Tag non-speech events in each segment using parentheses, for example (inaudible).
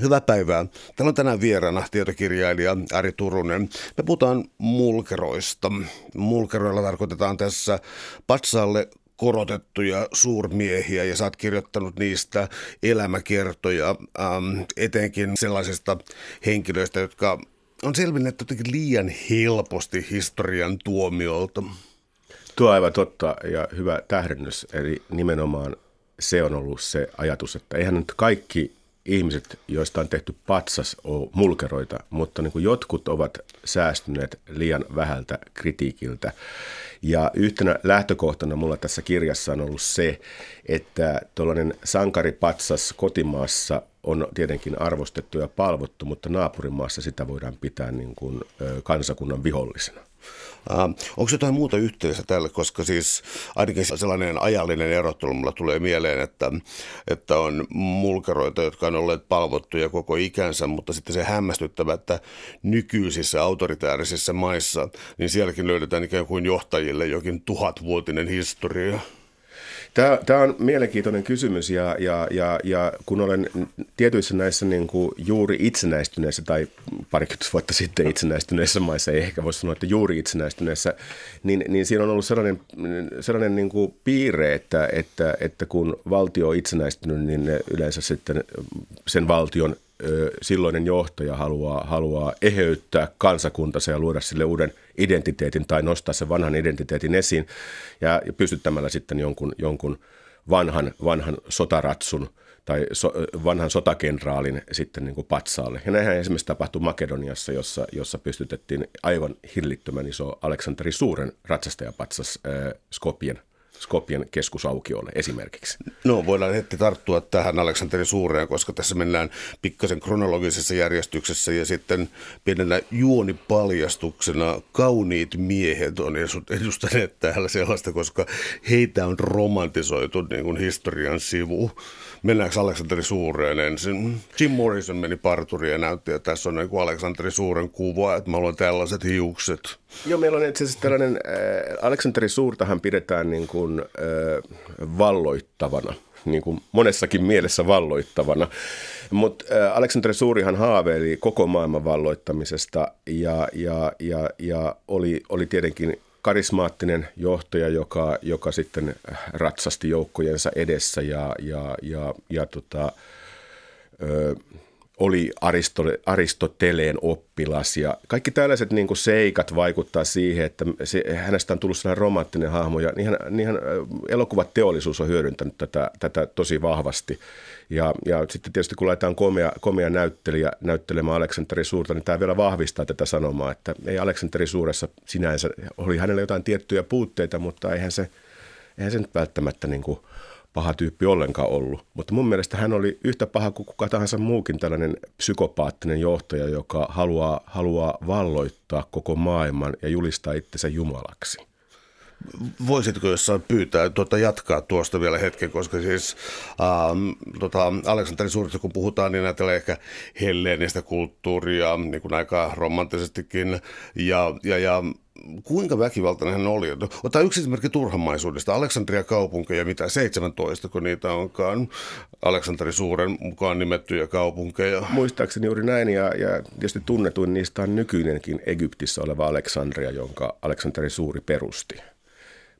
Hyvää päivää. Täällä on tänään vieraana tietokirjailija Ari Turunen. Me puhutaan mulkeroista. Mulkeroilla tarkoitetaan tässä patsaalle korotettuja suurmiehiä ja sä oot kirjoittanut niistä elämäkertoja ähm, etenkin sellaisista henkilöistä, jotka on selvinneet jotenkin liian helposti historian tuomiolta. Tuo aivan totta ja hyvä tähdennys. Eli nimenomaan se on ollut se ajatus, että eihän nyt kaikki ihmiset, joista on tehty patsas, ole mulkeroita, mutta niin kuin jotkut ovat säästyneet liian vähältä kritiikiltä. Ja yhtenä lähtökohtana mulla tässä kirjassa on ollut se, että tuollainen sankaripatsas kotimaassa on tietenkin arvostettu ja palvottu, mutta naapurimaassa sitä voidaan pitää niin kuin kansakunnan vihollisena. Onko jotain muuta yhteydessä tälle, koska siis ainakin sellainen ajallinen erottelu mulla tulee mieleen, että, että on mulkeroita, jotka on olleet palvottuja koko ikänsä, mutta sitten se hämmästyttävä, että nykyisissä autoritäärisissä maissa, niin sielläkin löydetään ikään kuin johtajille jokin tuhatvuotinen historia. Tämä, tämä on mielenkiintoinen kysymys ja, ja, ja, ja kun olen tietyissä näissä niin kuin juuri itsenäistyneissä tai parikymmentä vuotta sitten itsenäistyneissä maissa, ei ehkä voisi sanoa, että juuri itsenäistyneissä, niin, niin siinä on ollut sellainen, sellainen niin kuin piirre, että, että, että kun valtio on itsenäistynyt, niin yleensä sitten sen valtion silloinen johtaja haluaa, haluaa eheyttää kansakuntansa ja luoda sille uuden identiteetin tai nostaa sen vanhan identiteetin esiin ja pystyttämällä sitten jonkun, jonkun vanhan, vanhan sotaratsun tai so, vanhan sotakenraalin sitten niin kuin patsaalle. Ja näinhän esimerkiksi tapahtui Makedoniassa, jossa, jossa pystytettiin aivan hillittömän iso Aleksanteri Suuren ratsastajapatsas äh, Skopien Skopien keskusaukiolle esimerkiksi? No voidaan heti tarttua tähän Aleksanteri Suureen, koska tässä mennään pikkasen kronologisessa järjestyksessä ja sitten pienenä juonipaljastuksena kauniit miehet on edustaneet täällä sellaista, koska heitä on romantisoitu niin kuin historian sivu. Mennäänkö Aleksanteri Suureen ensin? Jim Morrison meni parturiin ja näytti, että tässä on niin kuin Aleksanteri Suuren kuva, että mä olen tällaiset hiukset. Joo, meillä on itse asiassa tällainen, äh, Aleksanteri Suurtahan pidetään niin kuin äh, valloittavana, niin kuin monessakin mielessä valloittavana. Mutta äh, Aleksanteri Suurihan haaveili koko maailman valloittamisesta ja, ja, ja, ja oli, oli tietenkin karismaattinen johtaja, joka, joka sitten ratsasti joukkojensa edessä ja, ja, ja, ja tota, ö, oli Aristoteleen oppilas ja kaikki tällaiset niin kuin seikat vaikuttaa siihen, että se, hänestä on tullut sellainen romanttinen hahmo ja niinhän, niinhän elokuvateollisuus on hyödyntänyt tätä, tätä tosi vahvasti. Ja, ja sitten tietysti kun laitetaan komea, komea näyttelijä näyttelemään Aleksanteri Suurta, niin tämä vielä vahvistaa tätä sanomaa, että ei Aleksanteri Suuressa sinänsä, oli hänellä jotain tiettyjä puutteita, mutta eihän se, eihän se nyt välttämättä niin kuin – paha tyyppi ollenkaan ollut. Mutta mun mielestä hän oli yhtä paha kuin kuka tahansa muukin tällainen psykopaattinen johtaja, joka haluaa, haluaa valloittaa koko maailman ja julistaa itsensä jumalaksi. Voisitko jossain pyytää tuota, jatkaa tuosta vielä hetken, koska siis ähm, tota, Aleksanteri Suurista kun puhutaan, niin ajatellaan ehkä helleenistä kulttuuria, niin kuin aika romantisestikin, ja, ja, ja kuinka väkivaltainen hän oli. Ota yksi esimerkki turhamaisuudesta. Aleksandria kaupunkeja, mitä 17, kun niitä onkaan Aleksanteri Suuren mukaan nimettyjä kaupunkeja. Muistaakseni juuri näin, ja, ja tietysti tunnetuin niistä on nykyinenkin Egyptissä oleva Aleksandria, jonka Aleksanteri Suuri perusti.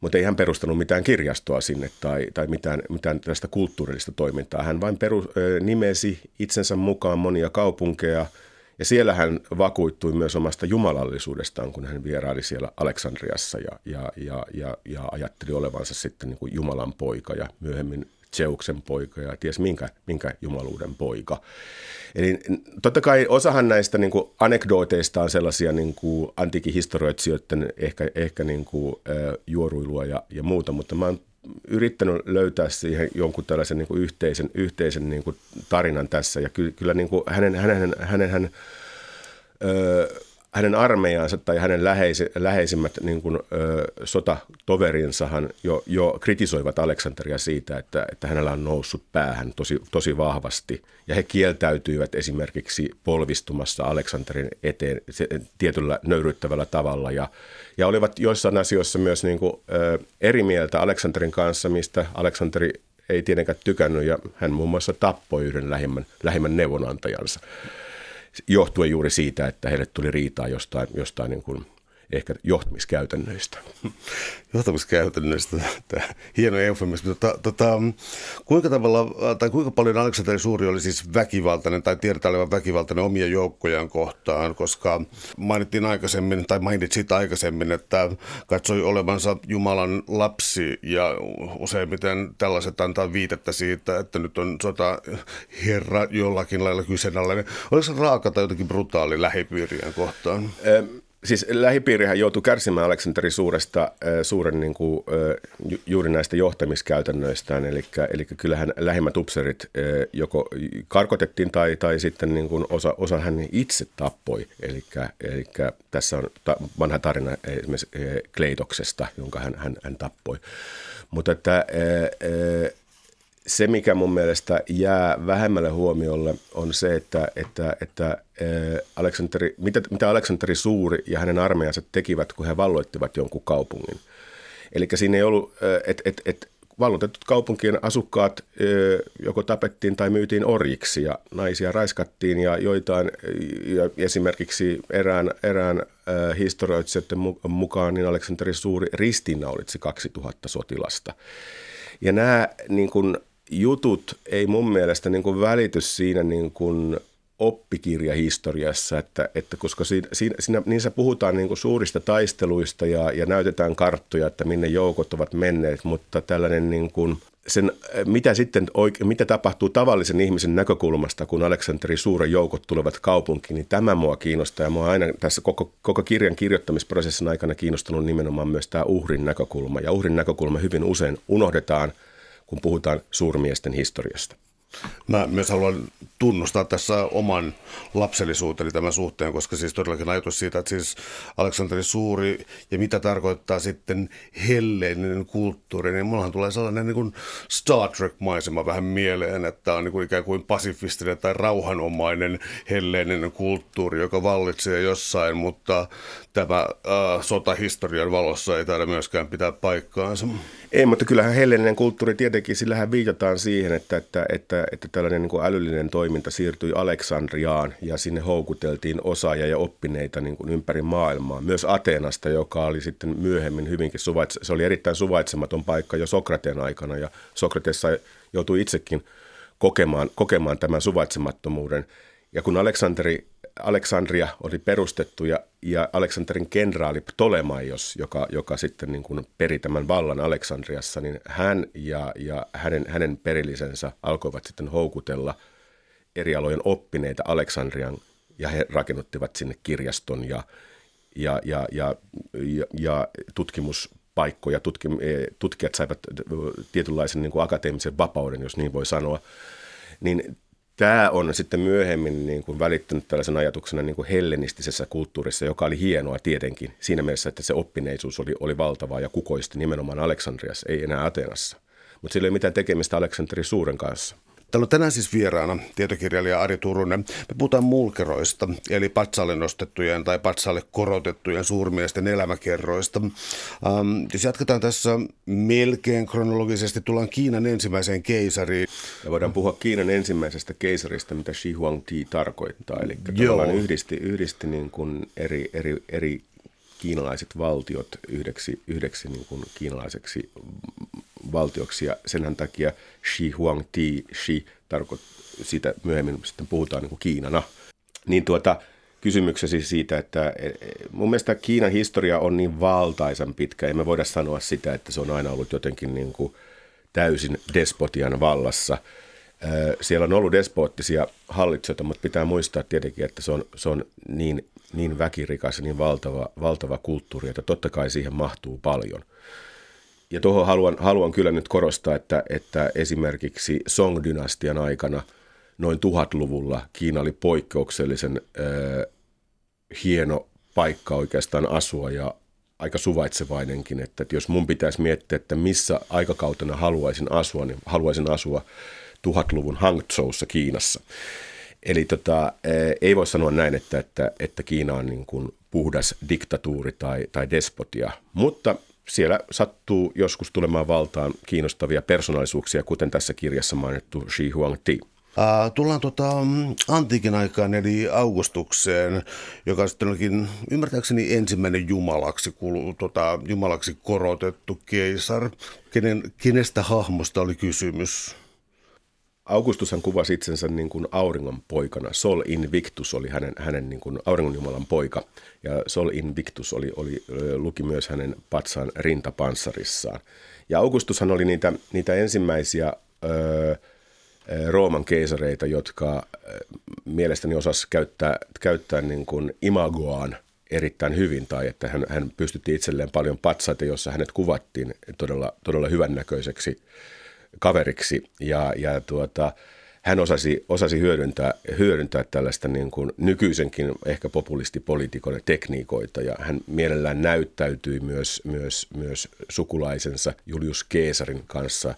Mutta ei hän perustanut mitään kirjastoa sinne tai, tai mitään, mitään tällaista kulttuurillista toimintaa. Hän vain peru, nimesi itsensä mukaan monia kaupunkeja – ja siellä hän vakuuttui myös omasta jumalallisuudestaan, kun hän vieraili siellä Aleksandriassa ja, ja, ja, ja, ja ajatteli olevansa sitten niin kuin Jumalan poika ja myöhemmin Zeuksen poika ja ties minkä, minkä jumaluuden poika. Eli totta kai osahan näistä niin kuin anekdooteista on sellaisia niin kuin antiikin historioitsijoiden ehkä, ehkä niin kuin, juoruilua ja, ja muuta, mutta mä oon yrittänyt löytää siihen jonkun tällaisen niin kuin yhteisen, yhteisen niin kuin tarinan tässä. Ja kyllä, kyllä niin kuin hänen, hänen, hänen, hänen, hänen öö, hänen armeijansa tai hänen läheisi, läheisimmät niin kuin, ö, sotatoverinsahan jo, jo kritisoivat Aleksanteria siitä, että, että hänellä on noussut päähän tosi, tosi vahvasti. Ja he kieltäytyivät esimerkiksi polvistumassa Aleksanterin eteen se, tietyllä nöyryttävällä tavalla. Ja, ja olivat joissain asioissa myös niin kuin, ö, eri mieltä Aleksanterin kanssa, mistä Aleksanteri ei tietenkään tykännyt. Ja hän muun muassa tappoi yhden lähimmän, lähimmän neuvonantajansa johtuen juuri siitä, että heille tuli riitaa jostain, jostain niin kuin ehkä johtamiskäytännöistä. (laughs) Johtamiskäytännöistä, tämä hieno eufemismi. Tota, tota, kuinka, tavalla, tai kuinka paljon Aleksanteri Suuri oli siis väkivaltainen tai tiedetään olevan väkivaltainen omia joukkojaan kohtaan, koska mainittiin aikaisemmin, tai mainitsit aikaisemmin, että katsoi olevansa Jumalan lapsi ja useimmiten tällaiset antaa viitettä siitä, että nyt on sota herra jollakin lailla kyseenalainen. Oliko se raaka tai jotenkin brutaali lähipiirien kohtaan? Ähm Siis lähipiirihän joutui kärsimään Aleksanterin suuresta, suuren niin kuin, juuri näistä johtamiskäytännöistään, eli, eli kyllähän lähimmät upserit joko karkotettiin tai, tai sitten niin kuin osa, osa hän itse tappoi, eli, eli tässä on ta, vanha tarina esimerkiksi Kleitoksesta, jonka hän, hän, hän tappoi. Mutta että se, mikä mun mielestä jää vähemmälle huomiolle, on se, että, että, että Aleksanteri, mitä, mitä Aleksanteri Suuri ja hänen armeijansa tekivät, kun he valloittivat jonkun kaupungin. Eli siinä ei ollut, että et, et, valloitetut kaupunkien asukkaat joko tapettiin tai myytiin orjiksi ja naisia raiskattiin ja joitain, ja esimerkiksi erään, erään historioitsijoiden mukaan niin Aleksanteri Suuri ristiinnaulitsi 2000 sotilasta. Ja nämä niin kuin, jutut ei mun mielestä niin kuin välity siinä niin kuin oppikirjahistoriassa, että, että koska siinä, siinä, niissä puhutaan niin kuin suurista taisteluista ja, ja näytetään karttoja, että minne joukot ovat menneet, mutta tällainen niin kuin sen, mitä sitten oike, mitä tapahtuu tavallisen ihmisen näkökulmasta, kun Aleksanteri suuren joukot tulevat kaupunkiin, niin tämä mua kiinnostaa. Ja mua aina tässä koko, koko kirjan kirjoittamisprosessin aikana kiinnostunut nimenomaan myös tämä uhrin näkökulma. Ja uhrin näkökulma hyvin usein unohdetaan – kun puhutaan suurmiesten historiasta. Mä myös haluan tunnustaa tässä oman lapsellisuuteni tämän suhteen, koska siis todellakin ajatus siitä, että siis Aleksanteri Suuri ja mitä tarkoittaa sitten helleinen kulttuuri, niin mullahan tulee sellainen niin kuin Star Trek-maisema vähän mieleen, että on niin kuin ikään kuin pasifistinen tai rauhanomainen helleinen kulttuuri, joka vallitsee jossain, mutta tämä äh, sotahistorian valossa ei taida myöskään pitää paikkaansa. Ei, mutta kyllähän hellenen kulttuuri tietenkin, sillähän viitataan siihen, että, että, että, että tällainen niin kuin älyllinen toiminta siirtyi Aleksandriaan ja sinne houkuteltiin osaajia ja oppineita niin kuin ympäri maailmaa. Myös Ateenasta, joka oli sitten myöhemmin hyvinkin suvaitse, se oli erittäin suvaitsematon paikka jo Sokrateen aikana ja Sokrates joutui itsekin kokemaan, kokemaan tämän suvaitsemattomuuden. Ja kun Aleksanteri Aleksandria oli perustettu ja, ja Aleksanterin kenraali Ptolemaios, joka, joka sitten niin kuin peri tämän vallan Aleksandriassa, niin hän ja, ja hänen, hänen perillisensä alkoivat sitten houkutella eri alojen oppineita Aleksandrian ja he rakennuttivat sinne kirjaston ja, ja, ja, ja, ja, ja tutkimuspaikkoja. Tutkim, tutkijat saivat tietynlaisen niin kuin akateemisen vapauden, jos niin voi sanoa. Niin tämä on sitten myöhemmin niin kuin välittynyt tällaisen ajatuksena niin kuin hellenistisessä kulttuurissa, joka oli hienoa tietenkin siinä mielessä, että se oppineisuus oli, oli valtavaa ja kukoisti nimenomaan Aleksandriassa, ei enää Atenassa. Mutta sillä ei ole mitään tekemistä Aleksanteri Suuren kanssa. Täällä on tänään siis vieraana tietokirjailija Ari Turunen. Me puhutaan mulkeroista, eli patsalle nostettujen tai patsalle korotettujen suurmiesten elämäkerroista. Ähm, jos jatketaan tässä melkein kronologisesti, tullaan Kiinan ensimmäiseen keisariin. Ja voidaan puhua Kiinan ensimmäisestä keisarista, mitä Shi Huangti tarkoittaa. Eli tavallaan yhdisti, yhdisti niin kuin eri, eri, eri kiinalaiset valtiot yhdeksi, yhdeksi niin kuin kiinalaiseksi valtioksi ja sen takia Xi Huang Ti, Xi tarkoittaa, siitä myöhemmin sitten puhutaan niin kuin Kiinana. Niin tuota, kysymyksesi siitä, että e, e, mun mielestä Kiinan historia on niin valtaisan pitkä, ei me voida sanoa sitä, että se on aina ollut jotenkin niin kuin täysin despotian vallassa. Siellä on ollut despoottisia hallitsijoita, mutta pitää muistaa tietenkin, että se on, se on niin, niin väkirikas ja niin valtava, valtava kulttuuri, että totta kai siihen mahtuu paljon – ja tuohon haluan, haluan kyllä nyt korostaa, että, että esimerkiksi Song-dynastian aikana noin tuhatluvulla Kiina oli poikkeuksellisen äh, hieno paikka oikeastaan asua ja aika suvaitsevainenkin, että, että jos mun pitäisi miettiä, että missä aikakautena haluaisin asua, niin haluaisin asua tuhatluvun Hangzhoussa Kiinassa. Eli tota, ei voi sanoa näin, että, että, että Kiina on niin kuin puhdas diktatuuri tai, tai despotia, mutta siellä sattuu joskus tulemaan valtaan kiinnostavia persoonallisuuksia, kuten tässä kirjassa mainittu Shi Huangti. Tullaan tota, antiikin aikaan eli Augustukseen, joka sitten olikin ymmärtääkseni ensimmäinen jumalaksi, kulu, tota, jumalaksi korotettu keisar. Kenen, kenestä hahmosta oli kysymys? Augustushan kuvasi itsensä niin kuin auringon poikana. Sol Invictus oli hänen, hänen niin kuin auringonjumalan poika. Ja Sol Invictus oli, oli, luki myös hänen patsaan rintapanssarissaan. Ja Augustushan oli niitä, niitä ensimmäisiä öö, Rooman keisareita, jotka mielestäni osas käyttää, käyttää niin kuin imagoaan erittäin hyvin, tai että hän, hän pystytti itselleen paljon patsaita, joissa hänet kuvattiin todella, todella hyvännäköiseksi kaveriksi ja, ja tuota, hän osasi, osasi hyödyntää, hyödyntää tällaista niin kuin nykyisenkin ehkä populistipoliitikon tekniikoita ja hän mielellään näyttäytyi myös, myös, myös sukulaisensa Julius Keesarin kanssa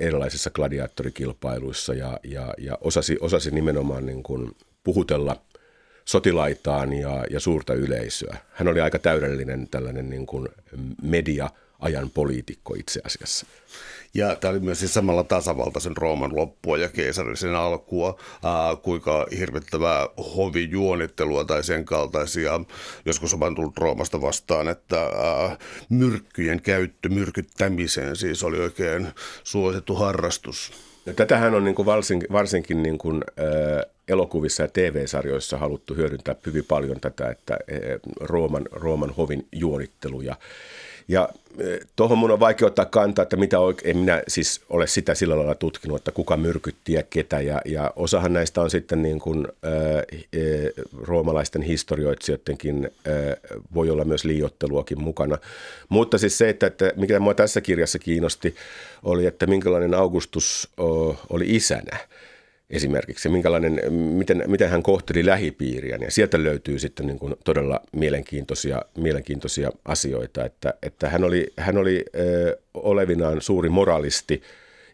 erilaisissa gladiaattorikilpailuissa ja, ja, ja osasi, osasi nimenomaan niin kuin puhutella sotilaitaan ja, ja suurta yleisöä. Hän oli aika täydellinen tällainen niin kuin media-ajan poliitikko itse asiassa. Ja tämä oli myös siis samalla tasavaltaisen Rooman loppua ja keisarisen alkua, ää, kuinka hirvittävää hovijuonittelua tai sen kaltaisia. Joskus on tullut Roomasta vastaan, että ää, myrkkyjen käyttö myrkyttämiseen siis oli oikein suosittu harrastus. No, tätähän on niin kuin varsinkin, varsinkin niin kuin, ää, elokuvissa ja TV-sarjoissa haluttu hyödyntää hyvin paljon tätä, että ää, Rooman, Rooman hovin juonittelu ja ja e, tuohon mun on vaikea ottaa kantaa, että mitä oikein, en minä siis ole sitä sillä lailla tutkinut, että kuka myrkytti ja ketä. Ja, ja osahan näistä on sitten niin kuin, äh, roomalaisten historioitsijoidenkin voi olla myös liiotteluakin mukana. Mutta siis se, että, että mikä mua tässä kirjassa kiinnosti, oli, että minkälainen Augustus oli isänä esimerkiksi, minkälainen, miten, miten hän kohteli lähipiiriä. Ja sieltä löytyy sitten niin kuin todella mielenkiintoisia, mielenkiintoisia asioita, että, että hän oli, hän oli ö, olevinaan suuri moralisti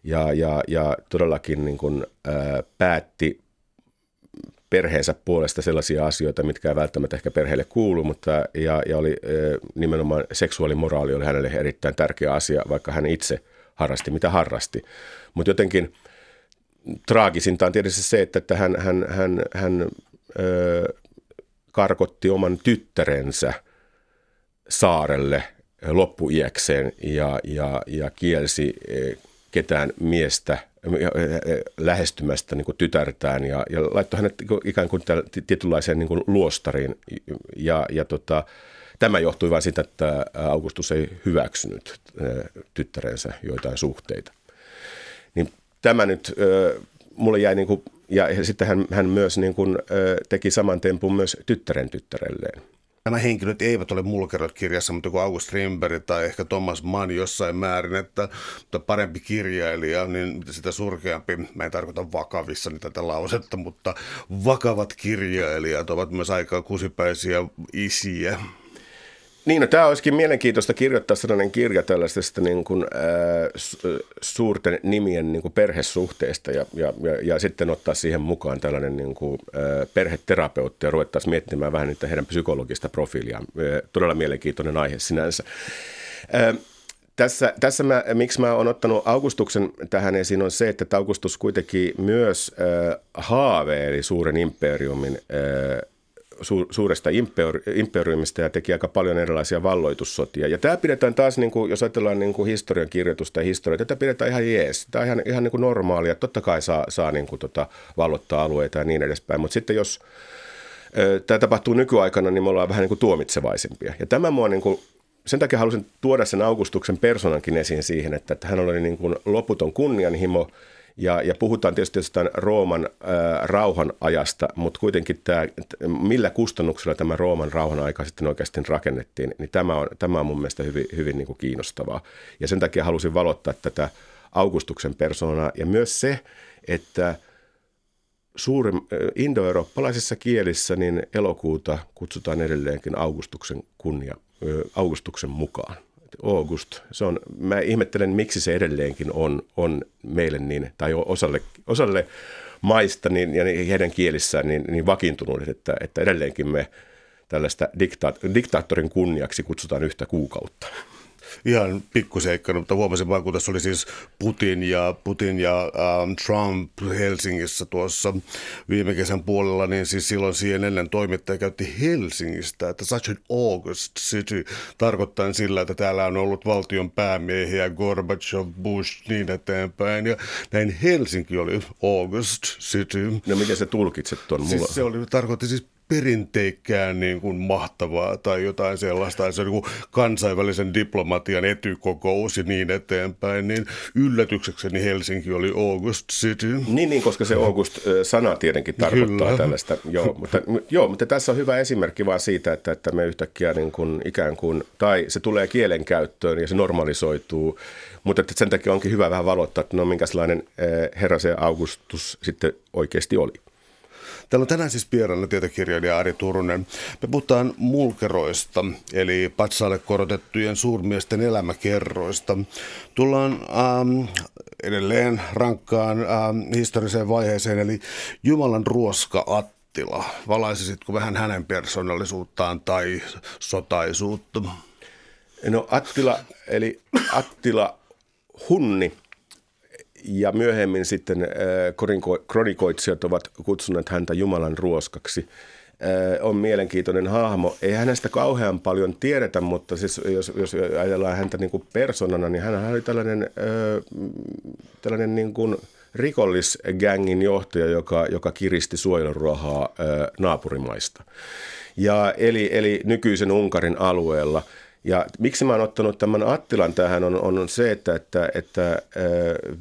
ja, ja, ja todellakin niin kuin, ö, päätti perheensä puolesta sellaisia asioita, mitkä ei välttämättä ehkä perheelle kuulu, mutta ja, ja oli nimenomaan seksuaalimoraali oli hänelle erittäin tärkeä asia, vaikka hän itse harrasti mitä harrasti. Mutta jotenkin – traagisinta on tietysti se, että hän, hän, hän, hän ö, karkotti oman tyttärensä saarelle loppuiäkseen ja, ja, ja kielsi ketään miestä lähestymästä niin kuin tytärtään ja, ja laittoi hänet ikään kuin tietynlaiseen niin kuin luostariin. Ja, ja tota, tämä johtui vain siitä, että Augustus ei hyväksynyt tyttärensä joitain suhteita tämä nyt ö, mulle jäi niin kuin, ja sitten hän, hän myös niin kuin, ö, teki saman tempun myös tyttären tyttärelleen. Nämä henkilöt eivät ole mulkerot kirjassa, mutta kuin August Strindberg tai ehkä Thomas Mann jossain määrin, että mutta parempi kirjailija, niin sitä surkeampi, mä en tarkoita vakavissa tätä lausetta, mutta vakavat kirjailijat ovat myös aika kusipäisiä isiä. Niin, no, tämä olisikin mielenkiintoista kirjoittaa sellainen kirja tällaisesta niin kuin, äh, suurten nimien niin kuin perhesuhteista ja, ja, ja, ja sitten ottaa siihen mukaan tällainen niin kuin, äh, perheterapeutti ja ruvettaisiin miettimään vähän niitä heidän psykologista profiiliaan. Äh, todella mielenkiintoinen aihe sinänsä. Äh, tässä, tässä mä, miksi mä oon ottanut Augustuksen tähän esiin on se, että Augustus kuitenkin myös äh, haaveili suuren imperiumin äh, su, suuresta imperiumista ja teki aika paljon erilaisia valloitussotia. Ja tämä pidetään taas, niin kuin, jos ajatellaan niin kuin historian kirjoitusta ja historiaa, tätä pidetään ihan jees. Tämä on ihan, ihan niin kuin normaalia. Totta kai saa, saa niin kuin, tota, vallottaa alueita ja niin edespäin. Mutta sitten jos tämä tapahtuu nykyaikana, niin me ollaan vähän niin kuin tuomitsevaisempia. Ja tämä mua niin kuin, sen takia halusin tuoda sen Augustuksen personankin esiin siihen, että, että hän oli niin kuin loputon kunnianhimo – ja, ja puhutaan tietysti jostain Rooman ää, rauhan ajasta, mutta kuitenkin tämä, millä kustannuksella tämä Rooman rauhan aika sitten oikeasti rakennettiin, niin tämä on, tämä on mun mielestä hyvin, hyvin niin kuin kiinnostavaa. Ja sen takia halusin valottaa tätä Augustuksen persoonaa ja myös se, että suuri, indoeurooppalaisissa kielissä niin elokuuta kutsutaan edelleenkin Augustuksen kunnia, Augustuksen mukaan. August. Se on, mä ihmettelen, miksi se edelleenkin on, on meille niin, tai osalle, osalle maista niin, ja heidän kielissään niin, niin vakiintunut, että, että edelleenkin me tällaista dikta- diktaattorin kunniaksi kutsutaan yhtä kuukautta ihan pikkuseikkana, mutta huomasin vaan, kun tässä oli siis Putin ja, Putin ja ähm, Trump Helsingissä tuossa viime kesän puolella, niin siis silloin ennen toimittaja käytti Helsingistä, että such an August city, tarkoittain sillä, että täällä on ollut valtion päämiehiä, Gorbachev, Bush, niin eteenpäin, ja näin Helsinki oli August city. No miten se tulkitset tuon siis Se oli, tarkoitti siis perinteikkään niin kuin mahtavaa tai jotain sellaista, se on niin kuin kansainvälisen diplomatian etykokous ja niin eteenpäin, niin yllätyksekseni Helsinki oli August City. Niin, niin koska se August-sana tietenkin tarkoittaa Kyllä. tällaista. Joo mutta, joo, mutta tässä on hyvä esimerkki vaan siitä, että, että me yhtäkkiä niin kuin ikään kuin, tai se tulee kielen käyttöön ja se normalisoituu, mutta että sen takia onkin hyvä vähän valottaa, että no minkälainen herra se Augustus sitten oikeasti oli. Täällä on tänään siis vieraana tietokirjailija Ari Turunen. Me puhutaan mulkeroista, eli patsaalle korotettujen suurmiesten elämäkerroista. Tullaan ähm, edelleen rankkaan ähm, historiseen vaiheeseen, eli Jumalan ruoska Attila. Valaisisitko vähän hänen persoonallisuuttaan tai sotaisuutta? No Attila, eli Attila Hunni – ja myöhemmin sitten äh, kronikoitsijat ovat kutsuneet häntä Jumalan ruoskaksi. Äh, on mielenkiintoinen hahmo. Ei hänestä kauhean paljon tiedetä, mutta siis jos, jos ajatellaan häntä niin kuin persoonana, niin hän oli tällainen, äh, tällainen niin kuin rikollisgängin johtaja, joka, joka kiristi suojeluruohaa naapurimaista. Ja eli, eli nykyisen Unkarin alueella – ja miksi mä oon ottanut tämän Attilan tähän on, on se, että, että, että äh,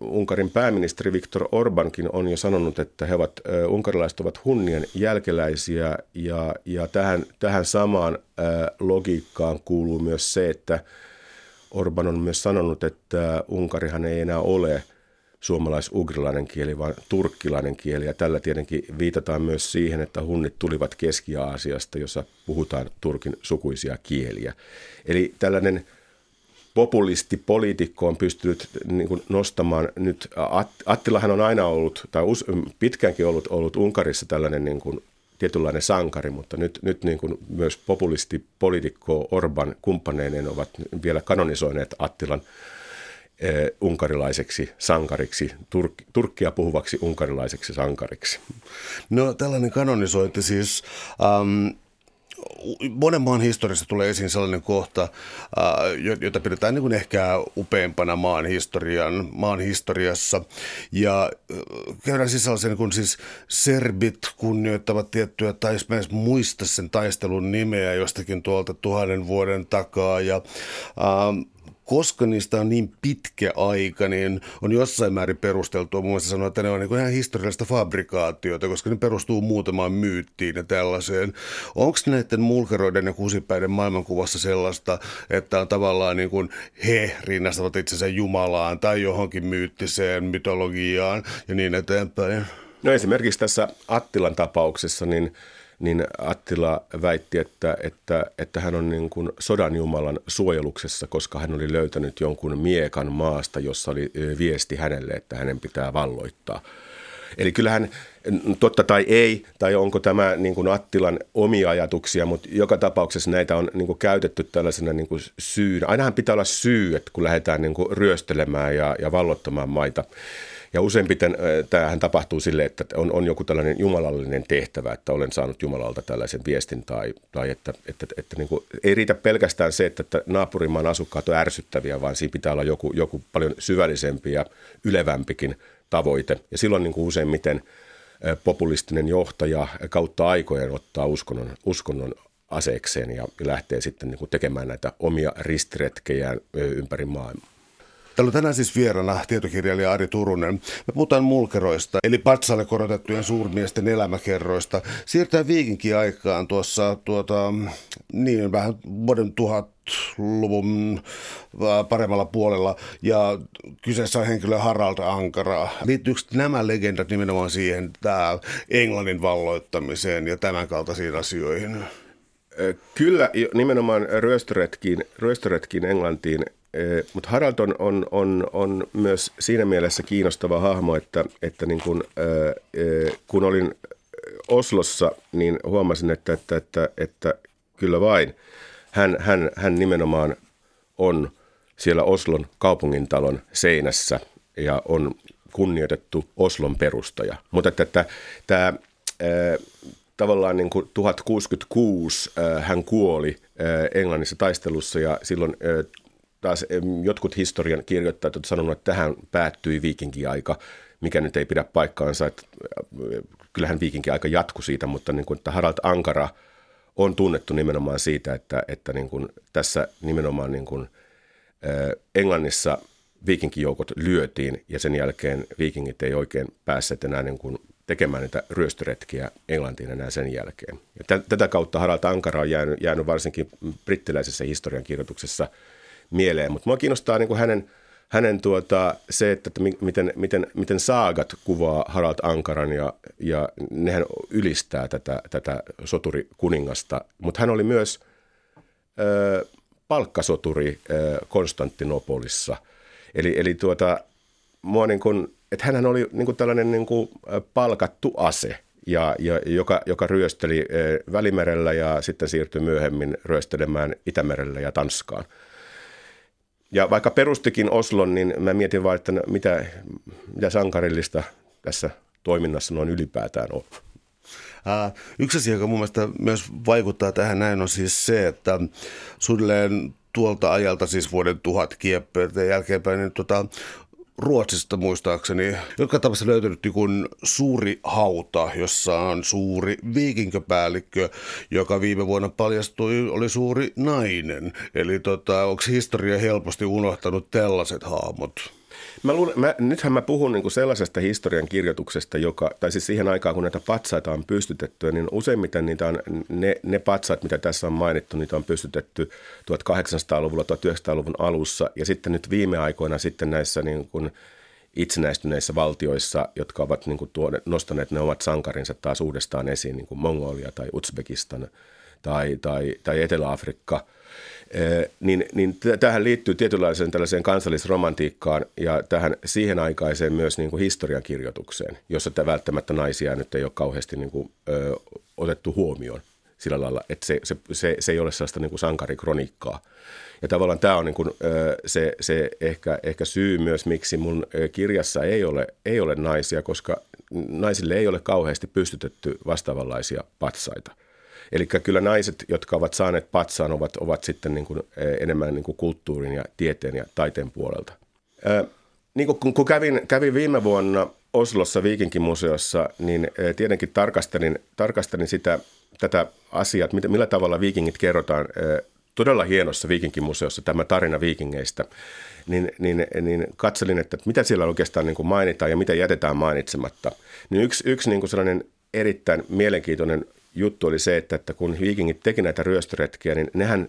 Unkarin pääministeri Viktor Orbankin on jo sanonut, että he ovat, äh, unkarilaiset ovat hunnien jälkeläisiä ja, ja tähän, tähän samaan äh, logiikkaan kuuluu myös se, että Orban on myös sanonut, että Unkarihan ei enää ole – suomalais-ugrilainen kieli, vaan turkkilainen kieli. Ja tällä tietenkin viitataan myös siihen, että hunnit tulivat Keski-Aasiasta, jossa puhutaan turkin sukuisia kieliä. Eli tällainen populistipoliitikko on pystynyt niin kuin nostamaan nyt, Attilahan on aina ollut, tai pitkäänkin ollut, ollut Unkarissa tällainen niin kuin tietynlainen sankari, mutta nyt, nyt niin kuin myös populistipoliitikko Orban kumppaneineen ovat vielä kanonisoineet Attilan unkarilaiseksi sankariksi, Turk- turkkia puhuvaksi unkarilaiseksi sankariksi. No tällainen kanonisointi siis... Um, monen maan historiassa tulee esiin sellainen kohta, äh, jota pidetään niin kuin ehkä upeampana maan, historian, maan historiassa. Ja äh, käydään siis sellaisen, kun siis serbit kunnioittavat tiettyä, tai mä en muista sen taistelun nimeä jostakin tuolta tuhannen vuoden takaa. Ja äh, koska niistä on niin pitkä aika, niin on jossain määrin perusteltua muun muassa sanoa, että ne on niin ihan historiallista fabrikaatiota, koska ne perustuu muutamaan myyttiin ja tällaiseen. Onko näiden mulkeroiden ja kusipäiden maailmankuvassa sellaista, että on tavallaan niin kuin he rinnastavat itsensä Jumalaan tai johonkin myyttiseen mytologiaan ja niin eteenpäin? No esimerkiksi tässä Attilan tapauksessa, niin – niin Attila väitti, että, että, että hän on niin kuin sodan jumalan suojeluksessa, koska hän oli löytänyt jonkun miekan maasta, jossa oli viesti hänelle, että hänen pitää valloittaa. Eli kyllähän totta tai ei, tai onko tämä niin kuin Attilan omia ajatuksia, mutta joka tapauksessa näitä on niin kuin käytetty tällaisena niin kuin syynä. Ainahan pitää olla syy, että kun lähdetään niin kuin ryöstelemään ja, ja vallottamaan maita. Ja useimmiten tämähän tapahtuu sille, että on, on joku tällainen jumalallinen tehtävä, että olen saanut Jumalalta tällaisen viestin tai, tai että, että, että, että niin kuin, ei riitä pelkästään se, että, että naapurimaan asukkaat on ärsyttäviä, vaan siinä pitää olla joku, joku paljon syvällisempi ja ylevämpikin tavoite. Ja silloin niin kuin useimmiten populistinen johtaja kautta aikojen ottaa uskonnon, uskonnon aseekseen ja lähtee sitten niin kuin tekemään näitä omia ristiretkejään ympäri maailmaa. Täällä on tänään siis vieraana tietokirjailija Ari Turunen. Me puhutaan mulkeroista, eli patsalle korotettujen suurmiesten elämäkerroista. Siirtää viikinkin aikaan tuossa tuota, niin vähän vuoden tuhat luvun paremmalla puolella ja kyseessä on henkilö Harald Ankara. Liittyykö nämä legendat nimenomaan siihen tämä Englannin valloittamiseen ja tämän kaltaisiin asioihin? Kyllä, nimenomaan ryöstöretkiin, ryöstöretkiin Englantiin mutta Harald on, on, on, on myös siinä mielessä kiinnostava hahmo, että, että niin kun, kun olin Oslossa, niin huomasin, että, että, että, että kyllä vain hän, hän, hän nimenomaan on siellä Oslon kaupungintalon seinässä ja on kunnioitettu Oslon perustaja. Mutta että, että tämä tavallaan niin kuin 1066 hän kuoli Englannissa taistelussa ja silloin taas jotkut historian kirjoittajat ovat sanoneet, että tähän päättyi viikinkiaika, mikä nyt ei pidä paikkaansa. Että kyllähän viikinkiaika jatkui siitä, mutta niin kuin, että Harald Ankara on tunnettu nimenomaan siitä, että, että niin kuin tässä nimenomaan niin kuin Englannissa viikinkijoukot lyötiin ja sen jälkeen viikingit ei oikein päässeet enää niin kuin tekemään niitä ryöstöretkiä Englantiin enää sen jälkeen. Ja tätä kautta Harald Ankara on jäänyt, jäänyt varsinkin brittiläisessä historiankirjoituksessa mieleen, mutta mua kiinnostaa niin kuin hänen, hänen tuota, se, että, että miten, miten, miten saagat kuvaa Harald Ankaran ja, ja nehän ylistää tätä, tätä soturikuningasta, mutta hän oli myös ö, palkkasoturi ö, Konstantinopolissa. Eli, eli tuota, mua niin kuin, että hänhän oli niin kuin tällainen niin kuin palkattu ase, ja, ja, joka, joka ryösteli Välimerellä ja sitten siirtyi myöhemmin ryöstelemään Itämerellä ja Tanskaan. Ja vaikka perustikin Oslon, niin mä mietin vaan, että no, mitä, mitä sankarillista tässä toiminnassa noin ylipäätään on. Yksi asia, joka mun mielestä myös vaikuttaa tähän näin, on siis se, että suunnilleen tuolta ajalta, siis vuoden tuhat kieppeiltä jälkeenpäin, niin tota, Ruotsista muistaakseni, joka tapauksessa löytynyt niin suuri hauta, jossa on suuri viikinköpäällikkö, joka viime vuonna paljastui oli suuri nainen. Eli tota, onko historia helposti unohtanut tällaiset hahmot? Mä luulen, mä, nythän mä puhun niin kuin sellaisesta historian kirjoituksesta, joka, tai siis siihen aikaan, kun näitä patsaita on pystytetty, niin useimmiten niitä on, ne, ne patsaat, mitä tässä on mainittu, niitä on pystytetty 1800-luvulla, 1900-luvun alussa, ja sitten nyt viime aikoina sitten näissä niin kuin itsenäistyneissä valtioissa, jotka ovat niin kuin tuoneet, nostaneet ne omat sankarinsa taas uudestaan esiin, niin kuin Mongolia tai Uzbekistan tai, tai, tai Etelä-Afrikka – niin, niin tähän liittyy tietynlaiseen tällaiseen kansallisromantiikkaan ja tähän siihen aikaiseen myös niin kuin historiankirjoitukseen, jossa tämä välttämättä naisia nyt ei ole kauheasti niin kuin, ö, otettu huomioon sillä lailla, että se, se, se, se ei ole sellaista niin kuin sankarikroniikkaa. Ja tavallaan tämä on niin kuin, se, se ehkä, ehkä syy myös, miksi mun kirjassa ei ole, ei ole naisia, koska naisille ei ole kauheasti pystytetty vastaavanlaisia patsaita – Eli kyllä naiset, jotka ovat saaneet patsaan, ovat, ovat sitten niin kuin eh, enemmän niin kuin kulttuurin ja tieteen ja taiteen puolelta. Ää, niin kuin, kun kävin, kävin viime vuonna Oslossa Viikinkimuseossa, niin eh, tietenkin tarkastelin, tarkastelin sitä, tätä asiaa, että millä tavalla viikingit kerrotaan eh, todella hienossa viikinkimuseossa tämä tarina viikingeistä, niin, niin, niin katselin, että mitä siellä oikeastaan niin kuin mainitaan ja mitä jätetään mainitsematta. Niin yksi, yksi niin kuin sellainen erittäin mielenkiintoinen juttu oli se, että, että kun viikingit teki näitä ryöstöretkiä, niin nehän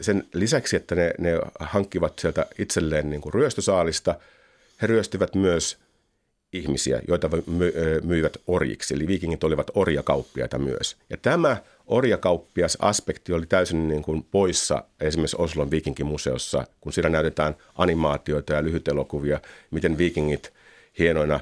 sen lisäksi, että ne, ne hankkivat sieltä itselleen niin kuin ryöstösaalista, he ryöstivät myös ihmisiä, joita myivät orjiksi. Eli viikingit olivat orjakauppiaita myös. Ja tämä orjakauppias aspekti oli täysin niin kuin poissa esimerkiksi Oslon viikinkimuseossa, kun siinä näytetään animaatioita ja lyhytelokuvia, miten viikingit hienoina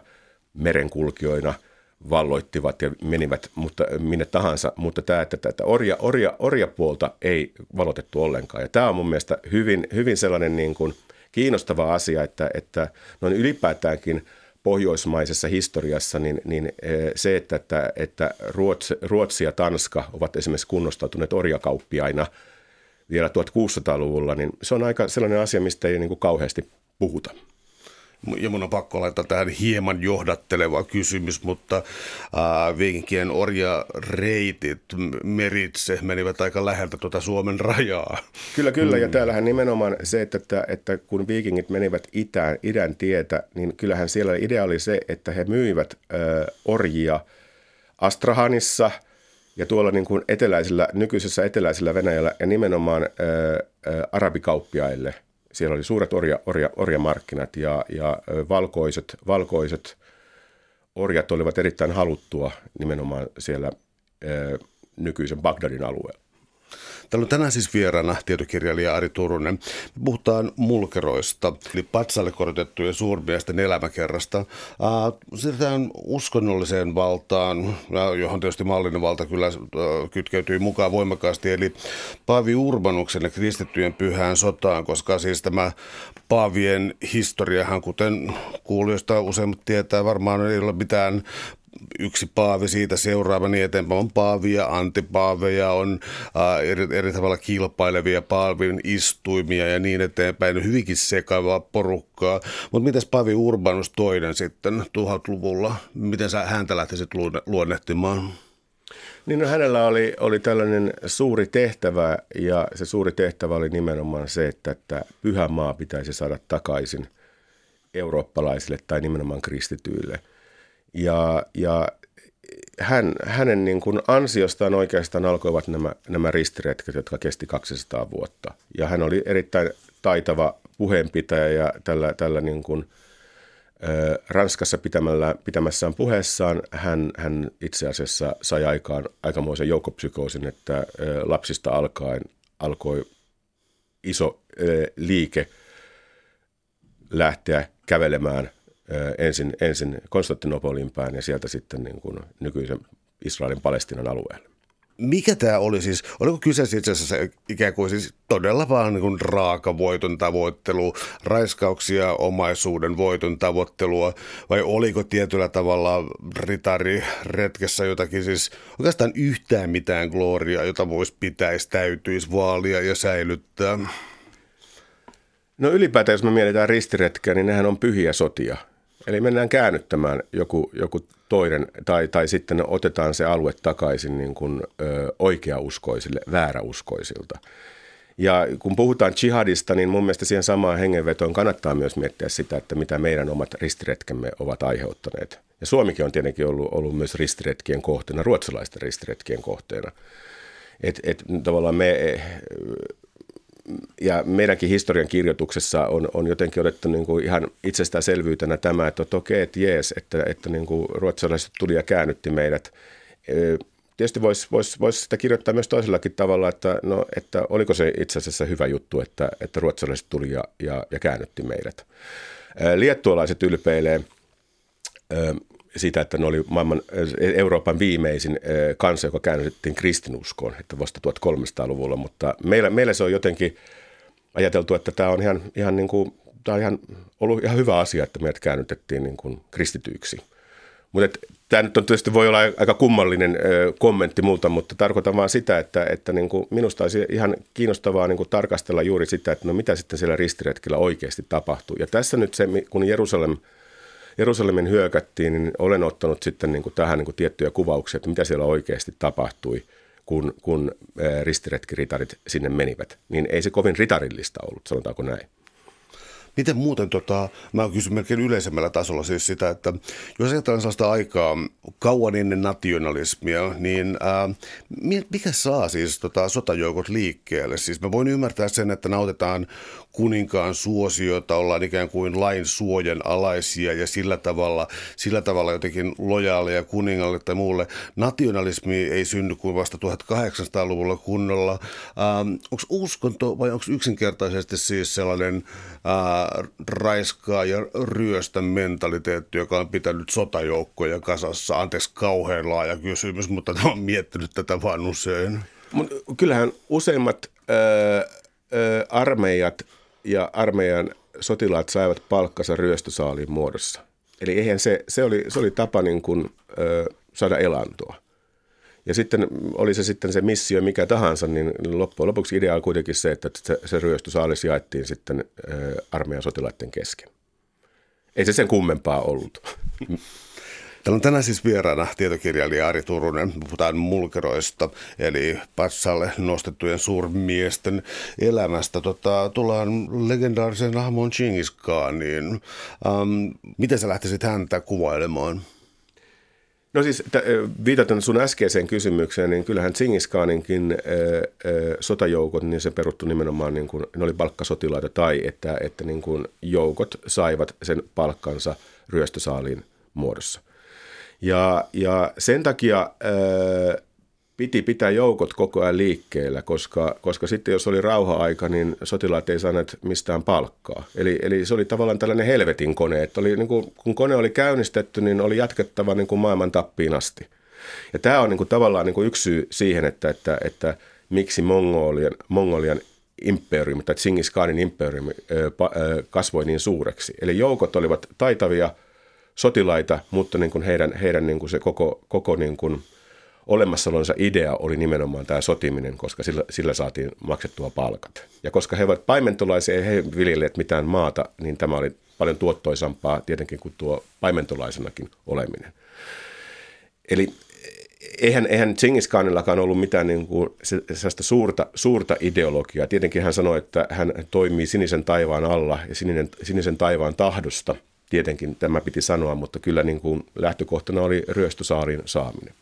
merenkulkijoina – valloittivat ja menivät mutta minne tahansa, mutta tämä, että tätä orja, orja, orjapuolta ei valotettu ollenkaan. Ja tämä on mun mielestä hyvin, hyvin sellainen niin kuin kiinnostava asia, että, että noin ylipäätäänkin pohjoismaisessa historiassa, niin, niin e, se, että, että, että Ruotsi, Ruotsi ja Tanska ovat esimerkiksi kunnostautuneet orjakauppiaina vielä 1600-luvulla, niin se on aika sellainen asia, mistä ei niin kuin kauheasti puhuta ja mun on pakko laittaa tähän hieman johdatteleva kysymys, mutta äh, viikinkien orjareitit meritse menivät aika läheltä tuota Suomen rajaa. Kyllä, kyllä. Mm. Ja täällähän nimenomaan se, että, että, että kun viikingit menivät itään, idän tietä, niin kyllähän siellä idea oli se, että he myivät äh, orjia Astrahanissa ja tuolla niin kuin eteläisellä, nykyisessä eteläisellä Venäjällä ja nimenomaan äh, äh, arabikauppiaille – siellä oli suuret orja, orja, orjamarkkinat ja, ja valkoiset, valkoiset orjat olivat erittäin haluttua nimenomaan siellä ää, nykyisen Bagdadin alueella. Täällä on tänään siis vieraana tietokirjailija Ari Turunen. Me puhutaan mulkeroista, eli patsalle korotettujen suurmiesten elämäkerrasta. Siirrytään uskonnolliseen valtaan, johon tietysti mallinen valta kyllä kytkeytyy mukaan voimakkaasti, eli Paavi Urbanuksen ja kristittyjen pyhään sotaan, koska siis tämä Paavien historiahan, kuten kuulijoista useimmat tietää, varmaan ei ole mitään yksi paavi siitä seuraava niin eteenpäin. On paavia, antipaaveja, on äh, eri, eri tavalla kilpailevia paavin istuimia ja niin eteenpäin. Hyvinkin sekavaa porukkaa. Mutta mitäs Paavi Urbanus toinen sitten 1000-luvulla? Miten sä häntä lähtisit luonnehtimaan? Niin no, hänellä oli, oli tällainen suuri tehtävä ja se suuri tehtävä oli nimenomaan se, että, että pyhä maa pitäisi saada takaisin eurooppalaisille tai nimenomaan kristityille – ja, ja hän, hänen niin kuin ansiostaan oikeastaan alkoivat nämä, nämä ristiretket, jotka kesti 200 vuotta. Ja hän oli erittäin taitava puheenpitäjä ja tällä, tällä niin kuin, ö, Ranskassa pitämällä, pitämässään puheessaan hän, hän itse asiassa sai aikaan aikamoisen joukkopsykoosin, että ö, lapsista alkaen alkoi iso ö, liike lähteä kävelemään ensin, ensin Konstantinopolin päin ja sieltä sitten niin kuin nykyisen Israelin Palestinan alueelle. Mikä tämä oli siis? Oliko kyseessä itse asiassa ikään kuin siis todella vaan niin kuin raaka voiton tavoittelu, raiskauksia, omaisuuden voiton tavoittelua, vai oliko tietyllä tavalla ritari retkessä jotakin siis oikeastaan yhtään mitään gloriaa, jota voisi pitäisi, täytyisi vaalia ja säilyttää? No ylipäätään, jos me mietitään ristiretkeä, niin nehän on pyhiä sotia – Eli mennään käännyttämään joku, joku toinen, tai, tai sitten otetaan se alue takaisin niin kuin, ö, oikeauskoisille, vääräuskoisilta. Ja kun puhutaan jihadista, niin mun mielestä siihen samaan hengenvetoon kannattaa myös miettiä sitä, että mitä meidän omat ristiretkemme ovat aiheuttaneet. Ja Suomikin on tietenkin ollut, ollut myös ristiretkien kohteena, ruotsalaisten ristiretkien kohteena. Et, et, tavallaan me ja meidänkin historian kirjoituksessa on, on jotenkin otettu niin kuin ihan itsestäänselvyytenä tämä, että okei, että jees, että, että niin kuin ruotsalaiset tuli ja käännytti meidät. Tietysti voisi vois, vois sitä kirjoittaa myös toisellakin tavalla, että, no, että oliko se itse asiassa hyvä juttu, että, että ruotsalaiset tuli ja, ja, ja käännytti meidät. Liettualaiset ylpeilee siitä, että ne oli maailman, Euroopan viimeisin kansa, joka käännytettiin kristinuskoon, että vasta 1300-luvulla, mutta meillä, meillä se on jotenkin ajateltu, että tämä on ihan, ihan, niin kuin, tämä on ihan ollut ihan hyvä asia, että meidät käännytettiin niin kuin kristityiksi. Mutta tämä nyt on tietysti voi olla aika kummallinen ö, kommentti multa, mutta tarkoitan vaan sitä, että, että niin kuin minusta olisi ihan kiinnostavaa niin kuin tarkastella juuri sitä, että no mitä sitten siellä ristiretkellä oikeasti tapahtuu. Ja tässä nyt se, kun Jerusalem – Jerusalemin hyökättiin, niin olen ottanut sitten niin kuin tähän niin kuin tiettyjä kuvauksia, että mitä siellä oikeasti tapahtui, kun, kun ristiretkiritarit sinne menivät. Niin ei se kovin ritarillista ollut, sanotaanko näin. Miten muuten, tota, mä kysyn melkein yleisemmällä tasolla siis sitä, että jos ajatellaan sellaista aikaa kauan ennen nationalismia, niin ää, mikä saa siis tota, sotajoukot liikkeelle? Siis mä voin ymmärtää sen, että nautetaan kuninkaan suosiota, ollaan ikään kuin lain suojan alaisia ja sillä tavalla, sillä tavalla jotenkin lojaaleja kuningalle tai muulle. Nationalismi ei synny kuin vasta 1800-luvulla kunnolla. Onko uskonto vai onko yksinkertaisesti siis sellainen äh, raiskaa ja ryöstä mentaliteetti, joka on pitänyt sotajoukkoja kasassa? Anteeksi, kauhean laaja kysymys, mutta (laughs) oon miettinyt tätä vaan usein. Mut kyllähän useimmat öö, öö, armeijat ja armeijan sotilaat saivat palkkansa ryöstösaaliin muodossa. Eli eihän se, se, oli, se oli tapa niin kuin, ö, saada elantoa. Ja sitten oli se sitten se missio mikä tahansa, niin loppujen lopuksi idea on kuitenkin se, että se, se ryöstösaalis jaettiin sitten ö, armeijan sotilaiden kesken. Ei se sen kummempaa ollut. (laughs) Täällä on tänään siis vieraana tietokirjailija Ari Turunen. Puhutaan mulkeroista, eli passalle nostettujen suurmiesten elämästä. Tota, tullaan legendaarisen hahmon Chingis. Ähm, miten sä lähtisit häntä kuvailemaan? No siis t- viitaten sun äskeiseen kysymykseen, niin kyllähän Tsingis Khaninkin ää, ää, sotajoukot, niin se peruttu nimenomaan, niin kuin, ne oli palkkasotilaita tai että, että niin kuin joukot saivat sen palkkansa ryöstösaaliin muodossa – ja, ja sen takia piti pitää joukot koko ajan liikkeellä, koska, koska sitten jos oli rauha-aika, niin sotilaat ei saaneet mistään palkkaa. Eli, eli se oli tavallaan tällainen helvetin kone, että oli, niin kuin, kun kone oli käynnistetty, niin oli jatkettava niin kuin maailman tappiin asti. Ja tämä on niin kuin, tavallaan niin kuin yksi syy siihen, että, että, että miksi Mongolian, Mongolian imperiumi tai Tsingis Khanin imperiumi kasvoi niin suureksi. Eli joukot olivat taitavia sotilaita, mutta niin kuin heidän, heidän niin kuin se koko, koko niin kuin olemassaolonsa idea oli nimenomaan tämä sotiminen, koska sillä, sillä saatiin maksettua palkat. Ja koska he ovat paimentolaisia ja he viljelleet mitään maata, niin tämä oli paljon tuottoisampaa tietenkin kuin tuo paimentolaisenakin oleminen. Eli eihän, eihän Genghis Khanillakaan ollut mitään niin kuin sellaista suurta, suurta ideologiaa. Tietenkin hän sanoi, että hän toimii sinisen taivaan alla ja sininen, sinisen taivaan tahdosta. Tietenkin tämä piti sanoa, mutta kyllä niin kuin lähtökohtana oli ryöstösaarin saaminen.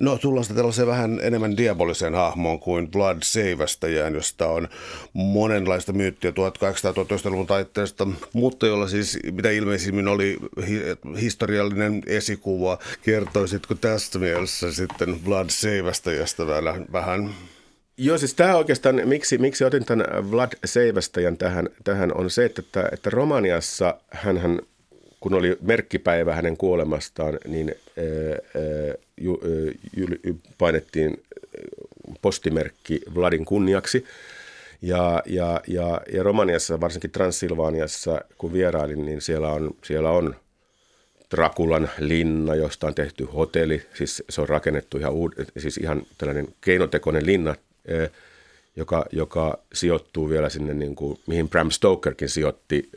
No tullaan sitten tällaiseen vähän enemmän diaboliseen hahmoon kuin Blood Seivästäjään, josta on monenlaista myyttiä 1800-1900-luvun taitteesta, mutta jolla siis mitä ilmeisimmin oli hi- historiallinen esikuva. Kertoisitko tästä mielessä sitten Blood Seivästäjästä vähän? Joo, siis tämä oikeastaan, miksi, miksi otin tämän Vlad Seivästäjän tähän, tähän on se, että, että Romaniassa hän kun oli merkkipäivä hänen kuolemastaan, niin ää, ju, ju, painettiin postimerkki Vladin kunniaksi. Ja, ja, ja, ja Romaniassa, varsinkin Transsilvaaniassa, kun vierailin, niin siellä on, siellä on Trakulan linna, josta on tehty hotelli. Siis se on rakennettu ihan, uud- siis ihan tällainen keinotekoinen linna, joka, joka sijoittuu vielä sinne, niin kuin, mihin Bram Stokerkin sijoitti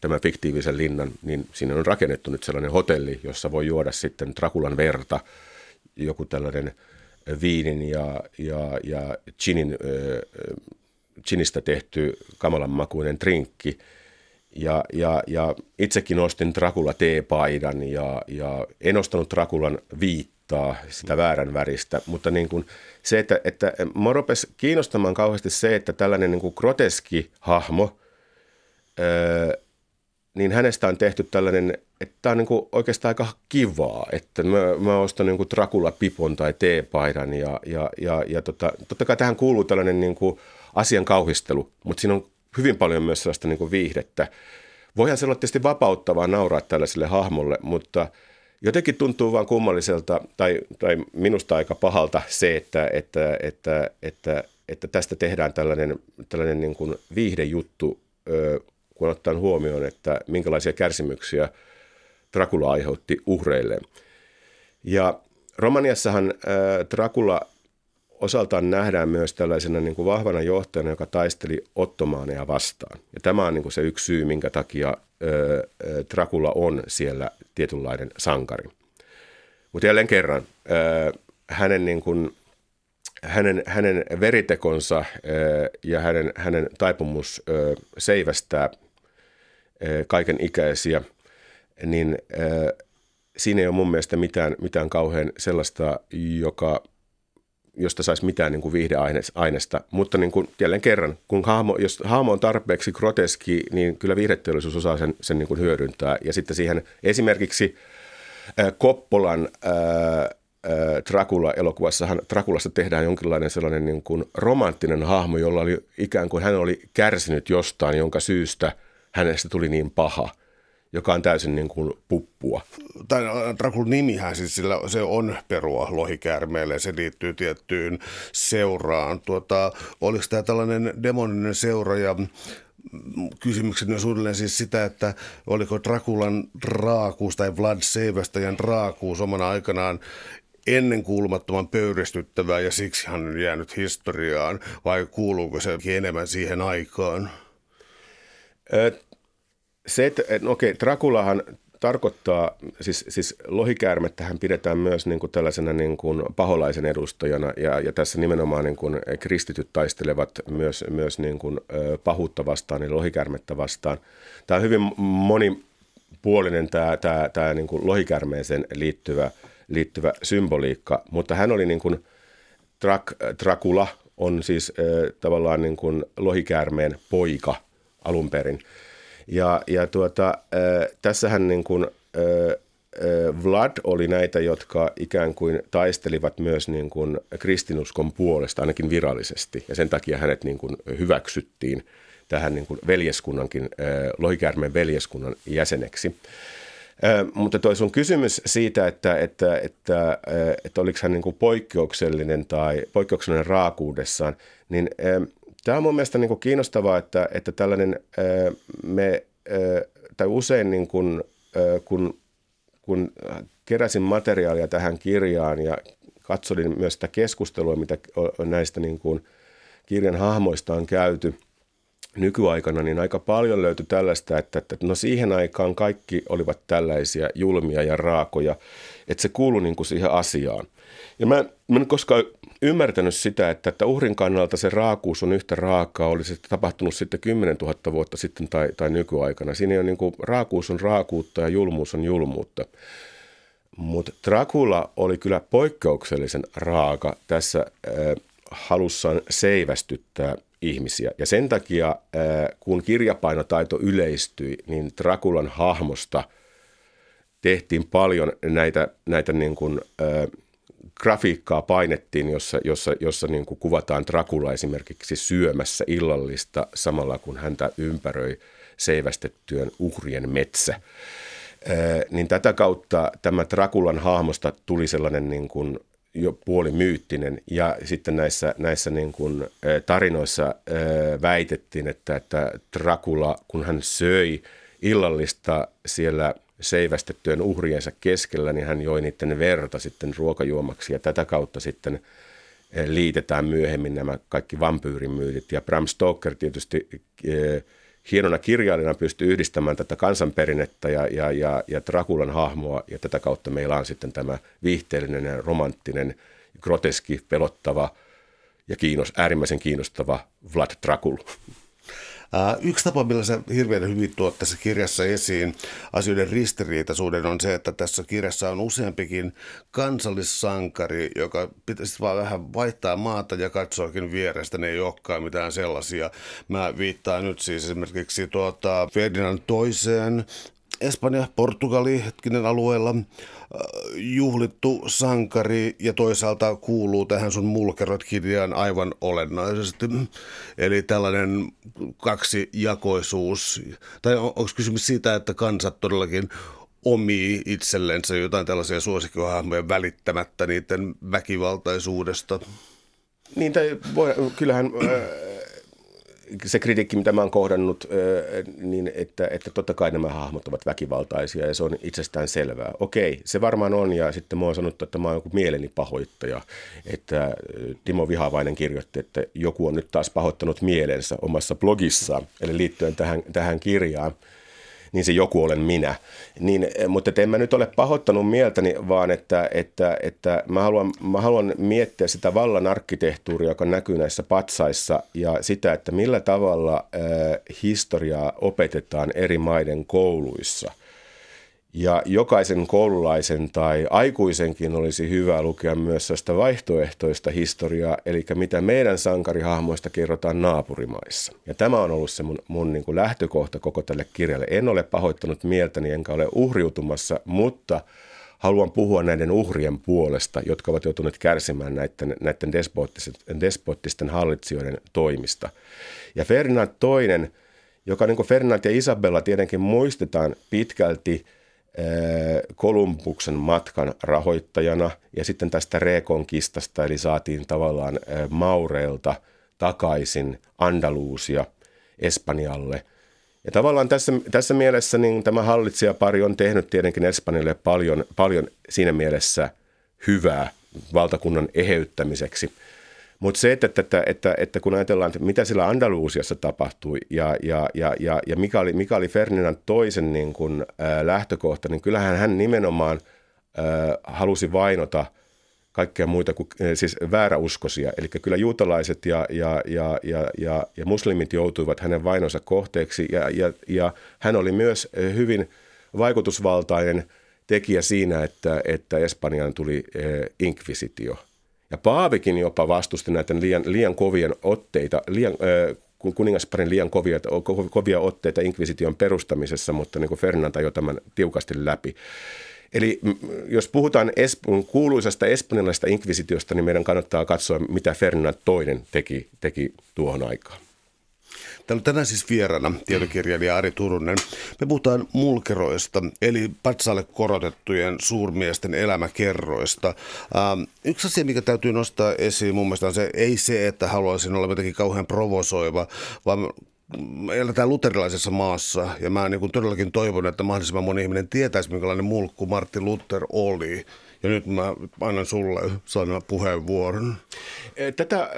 tämän fiktiivisen linnan, niin sinne on rakennettu nyt sellainen hotelli, jossa voi juoda sitten Trakulan verta, joku tällainen viinin ja, ja, ja chinin, chinistä tehty kamalan makuinen trinkki. Ja, ja, ja itsekin ostin Trakula teepaidan ja, ja en ostanut Trakulan viittaa, sitä väärän väristä, mutta niin kuin se, että, että mua rupesi kiinnostamaan kauheasti se, että tällainen niin kuin groteski hahmo, niin hänestä on tehty tällainen, että tämä on niin kuin oikeastaan aika kivaa, että mä, mä ostan niin kuin Dracula-pipon tai teepaidan ja, ja, ja, ja tota, totta kai tähän kuuluu tällainen niin kuin asian kauhistelu, mutta siinä on hyvin paljon myös sellaista niin kuin viihdettä. Voihan se olla tietysti vapauttavaa nauraa tällaiselle hahmolle, mutta jotenkin tuntuu vaan kummalliselta tai, tai minusta aika pahalta se, että, että, että, että, että tästä tehdään tällainen, tällainen niin kuin viihdejuttu kun ottaa huomioon, että minkälaisia kärsimyksiä Dracula aiheutti uhreille. Ja Romaniassahan äh, Dracula osaltaan nähdään myös tällaisena niin kuin vahvana johtajana, joka taisteli ottomaaneja vastaan. Ja tämä on niin kuin se yksi syy, minkä takia äh, Dracula on siellä tietynlainen sankari. Mutta jälleen kerran, äh, hänen niin kuin hänen, hänen veritekonsa ja hänen, hänen taipumus seivästää kaiken ikäisiä, niin siinä ei ole mun mielestä mitään, mitään kauhean sellaista, joka, josta saisi mitään niin kuin viihdeaineesta. Mutta niin kuin jälleen kerran, kun hahmo, jos hahmo on tarpeeksi groteski, niin kyllä viihdeteollisuus osaa sen, sen niin kuin hyödyntää. Ja sitten siihen esimerkiksi Koppolan Dracula-elokuvassahan Draculasta tehdään jonkinlainen sellainen niin kuin romanttinen hahmo, jolla oli ikään kuin hän oli kärsinyt jostain, jonka syystä – hänestä tuli niin paha, joka on täysin niin kuin puppua. Tai Draculan nimihän siis sillä, se on perua lohikäärmeelle, se liittyy tiettyyn seuraan. Tuota, oliko tämä tällainen demoninen seura ja kysymyksen on suunnilleen siis sitä, että oliko Drakulan raakuus tai Vlad Seivästäjän raakuus omana aikanaan ennen kuulumattoman pöyristyttävää ja siksi hän on jäänyt historiaan vai kuuluuko se enemmän siihen aikaan? Se, että no okei, Draculahan tarkoittaa, siis, siis lohikäärmettähän pidetään myös niin kuin tällaisena niin kuin paholaisen edustajana ja, ja tässä nimenomaan niin kuin kristityt taistelevat myös, myös niin kuin pahuutta vastaan, niin lohikäärmettä vastaan. Tämä on hyvin monipuolinen tämä, tämä, tämä niin kuin lohikäärmeeseen liittyvä, liittyvä symboliikka, mutta hän oli niin kuin Dracula on siis äh, tavallaan niin kuin lohikäärmeen poika alun perin – ja, ja tuota, äh, tässähän niin kuin, äh, Vlad oli näitä, jotka ikään kuin taistelivat myös niin kuin kristinuskon puolesta, ainakin virallisesti. Ja sen takia hänet niin kuin hyväksyttiin tähän niin kuin veljeskunnankin, Lohikäärmeen veljeskunnan jäseneksi. Mutta toi sun kysymys siitä, että, että, että, että oliko hän niin kuin poikkeuksellinen tai poikkeuksellinen raakuudessaan, niin tämä on mun mielestä niin kuin kiinnostavaa, että, että tällainen me, tai usein niin kuin, kun, kun keräsin materiaalia tähän kirjaan ja katsoin myös sitä keskustelua, mitä näistä niin kuin kirjan hahmoista on käyty – nykyaikana, niin aika paljon löytyi tällaista, että, että no siihen aikaan kaikki olivat tällaisia julmia ja raakoja, että se kuului niin kuin siihen asiaan. Ja mä, mä en koskaan ymmärtänyt sitä, että, että uhrin kannalta se raakuus on yhtä raakaa, oli se tapahtunut sitten 10 000 vuotta sitten tai, tai nykyaikana. Siinä on niin kuin, raakuus on raakuutta ja julmuus on julmuutta. Mutta Dracula oli kyllä poikkeuksellisen raaka tässä äh, halussaan seivästyttää ihmisiä. Ja sen takia, kun kirjapainotaito yleistyi, niin Drakulan hahmosta tehtiin paljon näitä, näitä niin kuin, äh, grafiikkaa painettiin, jossa, jossa, jossa niin kuin kuvataan Dracula esimerkiksi syömässä illallista samalla kun häntä ympäröi seivästettyön uhrien metsä. Äh, niin tätä kautta tämä Drakulan hahmosta tuli sellainen niin kuin jo puoli myyttinen. Ja sitten näissä, näissä niin kuin tarinoissa väitettiin, että, että Dracula, kun hän söi illallista siellä seivästettyjen uhriensa keskellä, niin hän joi niiden verta sitten ruokajuomaksi ja tätä kautta sitten liitetään myöhemmin nämä kaikki vampyyrimyytit. Ja Bram Stoker tietysti hienona kirjailijana pystyy yhdistämään tätä kansanperinnettä ja, ja, ja, ja Drakulan hahmoa, ja tätä kautta meillä on sitten tämä viihteellinen ja romanttinen, groteski, pelottava ja kiinnos, äärimmäisen kiinnostava Vlad Dracul. Yksi tapa, millä se hirveän hyvin tuot tässä kirjassa esiin asioiden ristiriitaisuuden on se, että tässä kirjassa on useampikin kansallissankari, joka pitäisi vaan vähän vaihtaa maata ja katsoakin vierestä. Ne ei olekaan mitään sellaisia. Mä viittaan nyt siis esimerkiksi tuota Ferdinand toiseen, Espanja, Portugali, hetkinen alueella juhlittu sankari ja toisaalta kuuluu tähän sun mulkerot kirjaan aivan olennaisesti. Eli tällainen kaksijakoisuus, tai on, onko kysymys siitä, että kansat todellakin omii itsellensä jotain tällaisia suosikkihahmoja välittämättä niiden väkivaltaisuudesta? Niin, tai voi, kyllähän se kritiikki, mitä mä oon kohdannut, niin että, että totta kai nämä hahmot ovat väkivaltaisia ja se on itsestään selvää. Okei, se varmaan on ja sitten mä oon sanottu, että mä oon joku mieleni pahoittaja. Että Timo Vihavainen kirjoitti, että joku on nyt taas pahoittanut mielensä omassa blogissaan, eli liittyen tähän, tähän kirjaan niin se joku olen minä. Niin, mutta en mä nyt ole pahoittanut mieltäni, vaan että, että, että mä, haluan, mä haluan miettiä sitä vallan arkkitehtuuria, joka näkyy näissä patsaissa ja sitä, että millä tavalla äh, historiaa opetetaan eri maiden kouluissa – ja jokaisen koululaisen tai aikuisenkin olisi hyvä lukea myös sitä vaihtoehtoista historiaa, eli mitä meidän sankarihahmoista kerrotaan naapurimaissa. Ja tämä on ollut se mun, mun niin kuin lähtökohta koko tälle kirjalle. En ole pahoittanut mieltäni enkä ole uhriutumassa, mutta haluan puhua näiden uhrien puolesta, jotka ovat joutuneet kärsimään näiden, näiden despottisten, despottisten hallitsijoiden toimista. Ja Ferdinand toinen, joka niin kuin Ferdinand ja Isabella tietenkin muistetaan pitkälti – Kolumbuksen matkan rahoittajana ja sitten tästä rekonkistasta, eli saatiin tavallaan Maureilta takaisin Andaluusia Espanjalle. Ja tavallaan tässä, tässä mielessä niin tämä hallitsijapari on tehnyt tietenkin Espanjalle paljon, paljon siinä mielessä hyvää valtakunnan eheyttämiseksi – mutta se, että, että, että, että kun ajatellaan, että mitä sillä Andalusiassa tapahtui ja, ja, ja, ja, ja mikä, oli, mikä oli Ferdinand toisen niin kun, ää, lähtökohta, niin kyllähän hän nimenomaan ää, halusi vainota kaikkea muita kuin siis vääräuskoisia. Eli kyllä juutalaiset ja, ja, ja, ja, ja, ja muslimit joutuivat hänen vainonsa kohteeksi ja, ja, ja hän oli myös hyvin vaikutusvaltainen tekijä siinä, että, että Espanjaan tuli inkvisitio – ja Paavikin jopa vastusti näitä liian, liian kovien otteita, liian, äh, kuningasparin liian kovia, kovia otteita inkvisition perustamisessa, mutta niin kuin Ferdinand ajoi tämän tiukasti läpi. Eli jos puhutaan Esp- kuuluisasta espanjalaisesta inkvisitiosta, niin meidän kannattaa katsoa, mitä Ferdinand toinen teki, teki tuohon aikaan. Täällä on tänään siis vieraana tietokirjailija Ari Turunen. Me puhutaan mulkeroista, eli patsaalle korotettujen suurmiesten elämäkerroista. Ähm, yksi asia, mikä täytyy nostaa esiin mun mielestä on se, ei se, että haluaisin olla jotenkin kauhean provosoiva, vaan eletään luterilaisessa maassa ja mä niin kuin todellakin toivon, että mahdollisimman moni ihminen tietäisi, minkälainen mulkku Martti Luther oli. Ja nyt mä annan sulle sanan puheenvuoron. Tätä,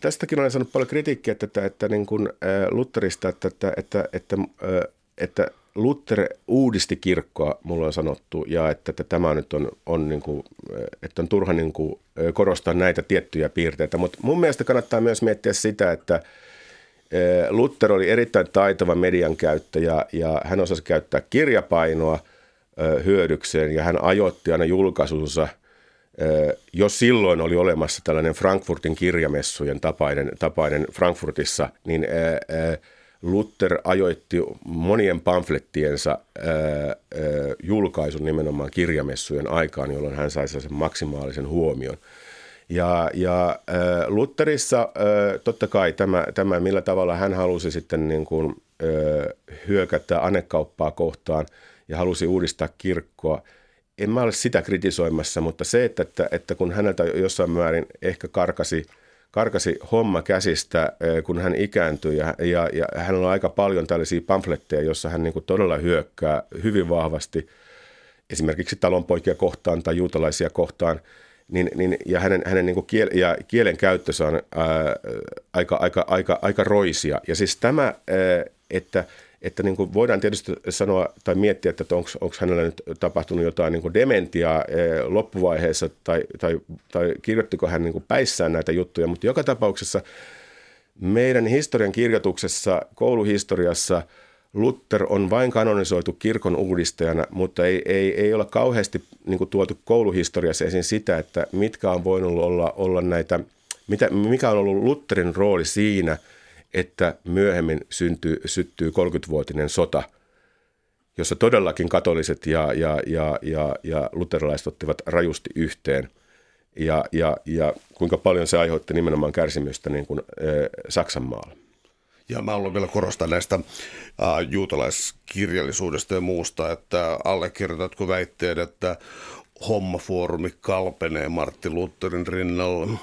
tästäkin olen saanut paljon kritiikkiä että, että niin kuin Lutherista, että, että, että, että, että Luther uudisti kirkkoa, mulla on sanottu, ja että, että tämä nyt on, on, niin kuin, että on turha niin kuin korostaa näitä tiettyjä piirteitä. Mutta mun mielestä kannattaa myös miettiä sitä, että Luther oli erittäin taitava median käyttäjä ja hän osasi käyttää kirjapainoa – hyödykseen ja hän ajoitti aina julkaisunsa. Jo silloin oli olemassa tällainen Frankfurtin kirjamessujen tapainen, tapainen Frankfurtissa, niin Luther ajoitti monien pamflettiensa julkaisun nimenomaan kirjamessujen aikaan, jolloin hän sai sen maksimaalisen huomion. Ja, ja Lutherissa totta kai tämä, tämä, millä tavalla hän halusi sitten niin kuin, hyökätä anekauppaa kohtaan – ja halusi uudistaa kirkkoa. En mä ole sitä kritisoimassa, mutta se, että, että, että kun häneltä jossain määrin ehkä karkasi, karkasi homma käsistä, kun hän ikääntyi ja, ja, ja hänellä on aika paljon tällaisia pamfletteja, joissa hän niin todella hyökkää hyvin vahvasti esimerkiksi talonpoikia kohtaan tai juutalaisia kohtaan, niin, niin, ja hänen, hänen niin kiel, ja kielen käyttössä on ää, aika, aika, aika, aika roisia. Ja siis tämä, ää, että – että niin kuin voidaan tietysti sanoa tai miettiä, että onko hänellä nyt tapahtunut jotain niin kuin dementiaa eh, loppuvaiheessa tai, tai, tai kirjoittiko hän niin kuin päissään näitä juttuja, mutta joka tapauksessa meidän historian kirjoituksessa, kouluhistoriassa Luther on vain kanonisoitu kirkon uudistajana, mutta ei, ei, ei olla kauheasti niin kuin tuotu kouluhistoriassa esiin sitä, että mitkä on voinut olla, olla näitä, mitä, mikä on ollut Lutherin rooli siinä – että myöhemmin syntyy, syttyy 30-vuotinen sota, jossa todellakin katoliset ja, ja, ja, ja, ja luterilaiset ottivat rajusti yhteen. Ja, ja, ja kuinka paljon se aiheutti nimenomaan kärsimystä niin kuin, äh, Saksan maalla. Ja mä haluan vielä korostaa näistä äh, juutalaiskirjallisuudesta ja muusta, että allekirjoitatko väitteet, että hommafoorumi kalpenee Martti Lutherin rinnalla?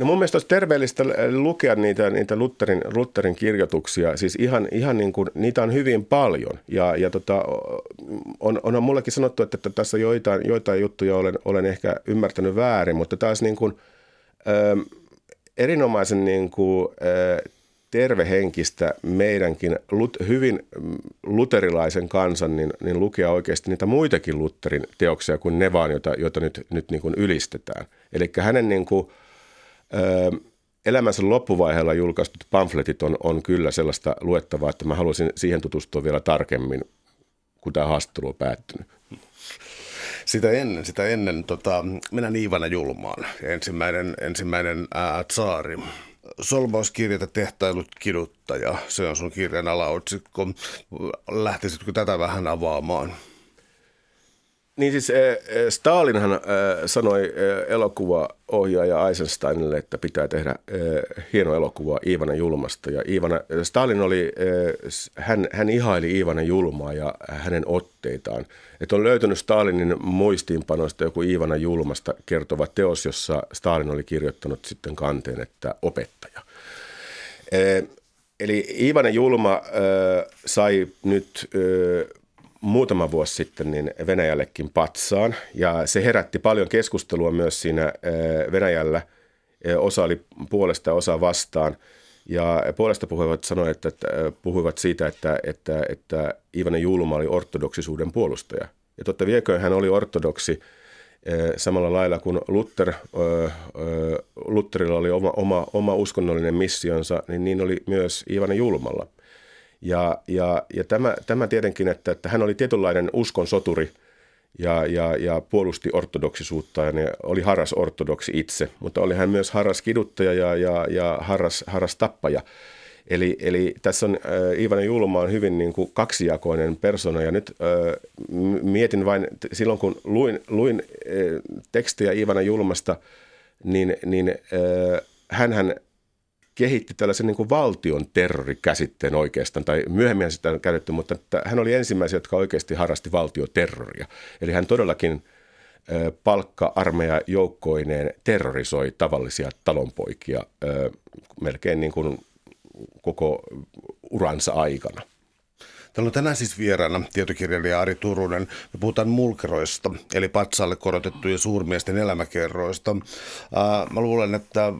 No mun mielestä olisi terveellistä lukea niitä, niitä Lutherin, Lutherin kirjoituksia. Siis ihan, ihan niin kuin, niitä on hyvin paljon. Ja, ja tota, on, onhan mullekin sanottu, että, että tässä joitain, joitain juttuja olen, olen ehkä ymmärtänyt väärin, mutta taas niin kuin, ö, erinomaisen niin kuin, ö, tervehenkistä meidänkin lut, hyvin luterilaisen kansan niin, niin lukea oikeasti niitä muitakin Lutherin teoksia kuin ne vaan, joita, joita nyt, nyt niin kuin ylistetään. Eli hänen niin kuin, elämänsä loppuvaiheella julkaistut pamfletit on, on kyllä sellaista luettavaa, että mä haluaisin siihen tutustua vielä tarkemmin, kun tämä haastattelu on päättynyt. Sitä ennen, sitä ennen tota, mennään Iivana Julmaan, ensimmäinen, ensimmäinen ää, tsaari. Solvauskirjata tehtailut kiduttaja, se on sun kirjan alaotsikko. Lähtisitkö tätä vähän avaamaan? Niin siis eh, eh, Stalinhan eh, sanoi elokuvaohjaaja Eisensteinille, että pitää tehdä hieno elokuva Iivana Julmasta. Ja Iivana, Stalin oli, hän, hän ihaili Iivana Julmaa ja hänen otteitaan. Että on löytynyt Stalinin muistiinpanoista joku Iivana Julmasta kertova teos, jossa Stalin oli kirjoittanut sitten kanteen, että opettaja. Eli Iivana Julma sai nyt muutama vuosi sitten niin Venäjällekin patsaan ja se herätti paljon keskustelua myös siinä Venäjällä. Osa oli puolesta osa vastaan. Ja puolesta puhuivat sanoivat, että, että puhuivat siitä, että, että, että Ivanen Julma oli ortodoksisuuden puolustaja. Ja totta vieköön hän oli ortodoksi samalla lailla kuin Luther, Lutherilla oli oma, oma, oma uskonnollinen missionsa, niin niin oli myös Ivanen Julmalla – ja, ja, ja tämä, tämä tietenkin, että, että hän oli tietynlainen uskon soturi ja, ja, ja puolusti ortodoksisuutta ja oli harras ortodoksi itse, mutta oli hän myös harras kiduttaja ja, ja, ja harras, harras tappaja. Eli, eli tässä on äh, Ivana Julma on hyvin niin kuin kaksijakoinen persona ja nyt äh, mietin vain, silloin kun luin, luin äh, tekstiä Ivana Julmasta, niin, niin äh, hänhän kehitti tällaisen niin kuin valtion terrorikäsitteen oikeastaan, tai myöhemmin sitä on käytetty, mutta hän oli ensimmäisiä, jotka oikeasti harrasti valtioterroria. Eli hän todellakin palkka-armeija joukkoineen terrorisoi tavallisia talonpoikia melkein niin kuin koko uransa aikana. Täällä on tänään siis vieraana tietokirjailija Ari Turunen. Me puhutaan mulkeroista, eli patsaalle korotettujen suurmiesten elämäkerroista. Mä luulen, että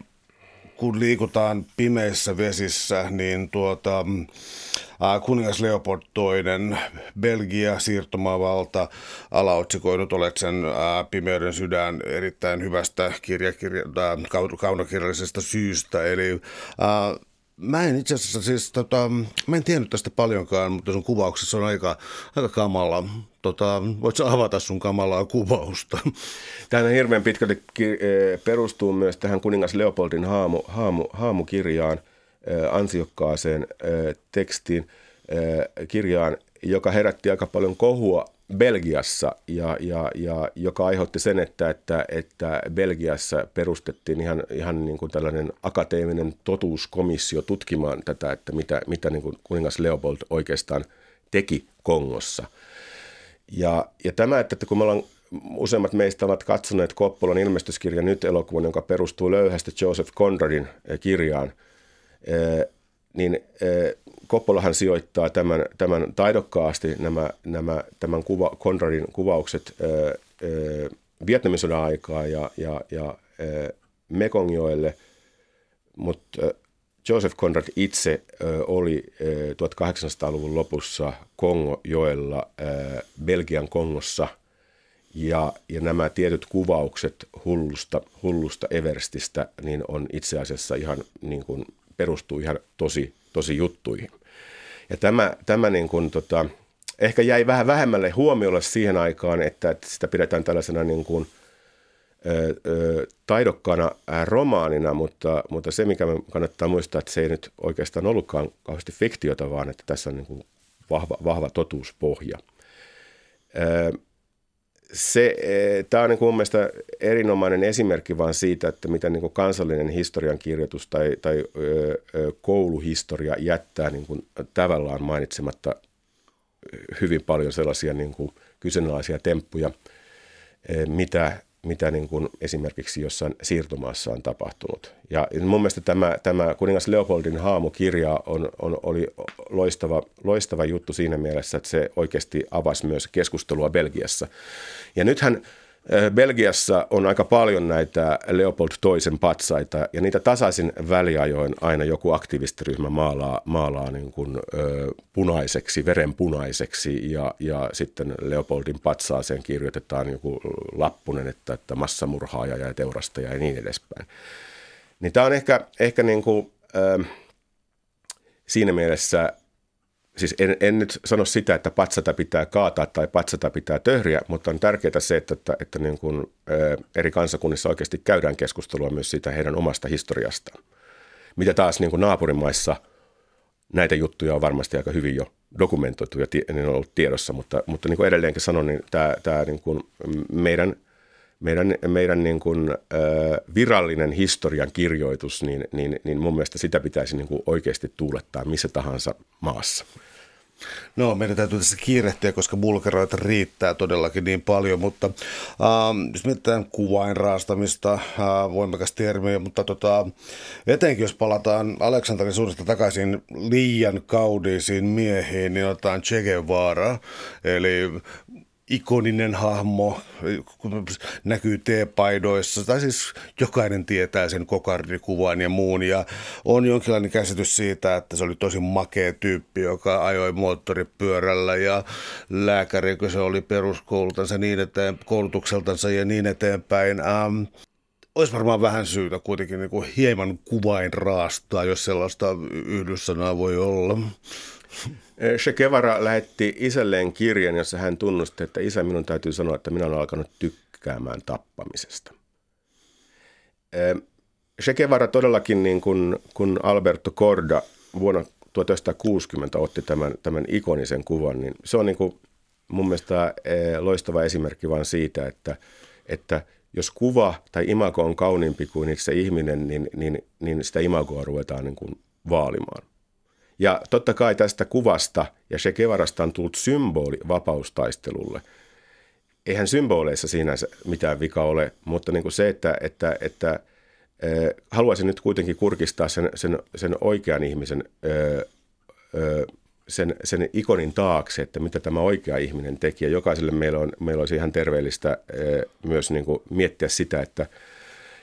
kun liikutaan pimeissä vesissä, niin tuota, kuningas Leopold II, Belgia, siirtomaavalta, alaotsikoinut olet sen Pimeyden sydän erittäin hyvästä kirjakirja, kaunokirjallisesta syystä. Eli Mä en itse asiassa siis, tota, mä en tiennyt tästä paljonkaan, mutta sun kuvauksessa on aika, aika kamala. Tota, voitko avata sun kamalaa kuvausta? Tämä hirveän pitkälti eh, perustuu myös tähän kuningas Leopoldin haamu, haamu, haamukirjaan, eh, ansiokkaaseen eh, tekstiin, kirjaan, joka herätti aika paljon kohua Belgiassa ja, ja, ja joka aiheutti sen, että, että, että Belgiassa perustettiin ihan, ihan niin kuin tällainen akateeminen totuuskomissio tutkimaan tätä, että mitä, mitä niin kuin kuningas Leopold oikeastaan teki Kongossa. Ja, ja tämä, että, kun me ollaan useimmat meistä ovat katsoneet Koppolan ilmestyskirjan nyt elokuvan, joka perustuu löyhästä Joseph Conradin kirjaan, niin Koppolahan sijoittaa tämän, tämän taidokkaasti nämä, nämä, tämän kuva, Conradin kuvaukset ää, Vietnamin sodan aikaa ja, ja, ja Mekongjoelle, mutta Joseph Conrad itse oli ää, 1800-luvun lopussa Kongojoella, Belgian Kongossa – ja, ja nämä tietyt kuvaukset hullusta, hullusta Everstistä niin on itse asiassa ihan niin kuin perustuu ihan tosi, tosi juttuihin. Ja tämä, tämä niin kuin, tota, ehkä jäi vähän vähemmälle huomiolle siihen aikaan, että, että sitä pidetään tällaisena niin kuin, ö, ö, taidokkaana romaanina, mutta, mutta se, mikä kannattaa muistaa, että se ei nyt oikeastaan ollutkaan kauheasti fiktiota, vaan että tässä on niin kuin vahva, vahva totuuspohja. Ö, se, e, tämä on niin kuin mun mielestä erinomainen esimerkki vaan siitä, että miten niin kuin kansallinen historiankirjoitus tai, tai kouluhistoria jättää niin kuin tavallaan mainitsematta hyvin paljon sellaisia niin kuin kyseenalaisia temppuja, e, mitä mitä niin kuin esimerkiksi jossain siirtomaassa on tapahtunut. Ja mun mielestä tämä, tämä kuningas Leopoldin haamukirja on, on, oli loistava, loistava juttu siinä mielessä, että se oikeasti avasi myös keskustelua Belgiassa. Ja nythän Belgiassa on aika paljon näitä Leopold toisen patsaita ja niitä tasaisin väliajoin aina joku aktivistiryhmä maalaa, maalaa niin kuin, ö, punaiseksi, verenpunaiseksi ja, ja sitten Leopoldin patsaaseen kirjoitetaan joku lappunen, että, että massamurhaaja ja teurastaja ja niin edespäin. Niin tämä on ehkä, ehkä niin kuin, ö, siinä mielessä siis en, en nyt sano sitä, että patsata pitää kaataa tai patsata pitää töhriä, mutta on tärkeää se, että, että, että niin kuin, eri kansakunnissa oikeasti käydään keskustelua myös siitä heidän omasta historiastaan. Mitä taas niin kuin naapurimaissa näitä juttuja on varmasti aika hyvin jo dokumentoitu ja ne on ollut tiedossa, mutta, mutta niin kuin edelleenkin sanon, niin tämä, tämä niin kuin meidän, meidän, meidän niin kuin, virallinen historian kirjoitus, niin, niin, niin mun mielestä sitä pitäisi niin kuin oikeasti tuulettaa missä tahansa maassa. No, meidän täytyy tässä kiirehtiä, koska bulkeroita riittää todellakin niin paljon, mutta äh, jos mietitään kuvain raastamista, äh, voimakas termi, mutta tota, etenkin jos palataan Aleksanterin suuresta takaisin liian kaudiisiin miehiin, niin otetaan Che Guevara, eli ikoninen hahmo, näkyy teepaidoissa, tai siis jokainen tietää sen kokardikuvan ja muun, ja on jonkinlainen käsitys siitä, että se oli tosi makea tyyppi, joka ajoi moottoripyörällä ja lääkäri, kun se oli peruskoulutansa niin eteen, koulutukseltansa ja niin eteenpäin. Ähm, olisi varmaan vähän syytä kuitenkin niin kuin hieman kuvain raastaa, jos sellaista yhdyssanaa voi olla. Che Guevara lähetti isälleen kirjan, jossa hän tunnusti, että isä minun täytyy sanoa, että minä olen alkanut tykkäämään tappamisesta. Che Guevara todellakin, niin kuin, kun Alberto Corda vuonna 1960 otti tämän, tämän ikonisen kuvan, niin se on niin kuin mun mielestä loistava esimerkki vain siitä, että, että jos kuva tai imago on kauniimpi kuin itse ihminen, niin, niin, niin sitä imagoa ruvetaan niin kuin vaalimaan. Ja totta kai tästä kuvasta ja Che Guevarasta on tullut symboli vapaustaistelulle. Eihän symboleissa siinä mitään vika ole, mutta niin kuin se, että, että, että haluaisin nyt kuitenkin kurkistaa sen, sen, sen oikean ihmisen, sen, sen ikonin taakse, että mitä tämä oikea ihminen teki. Ja jokaiselle meillä, on, meillä olisi ihan terveellistä myös niin kuin miettiä sitä, että,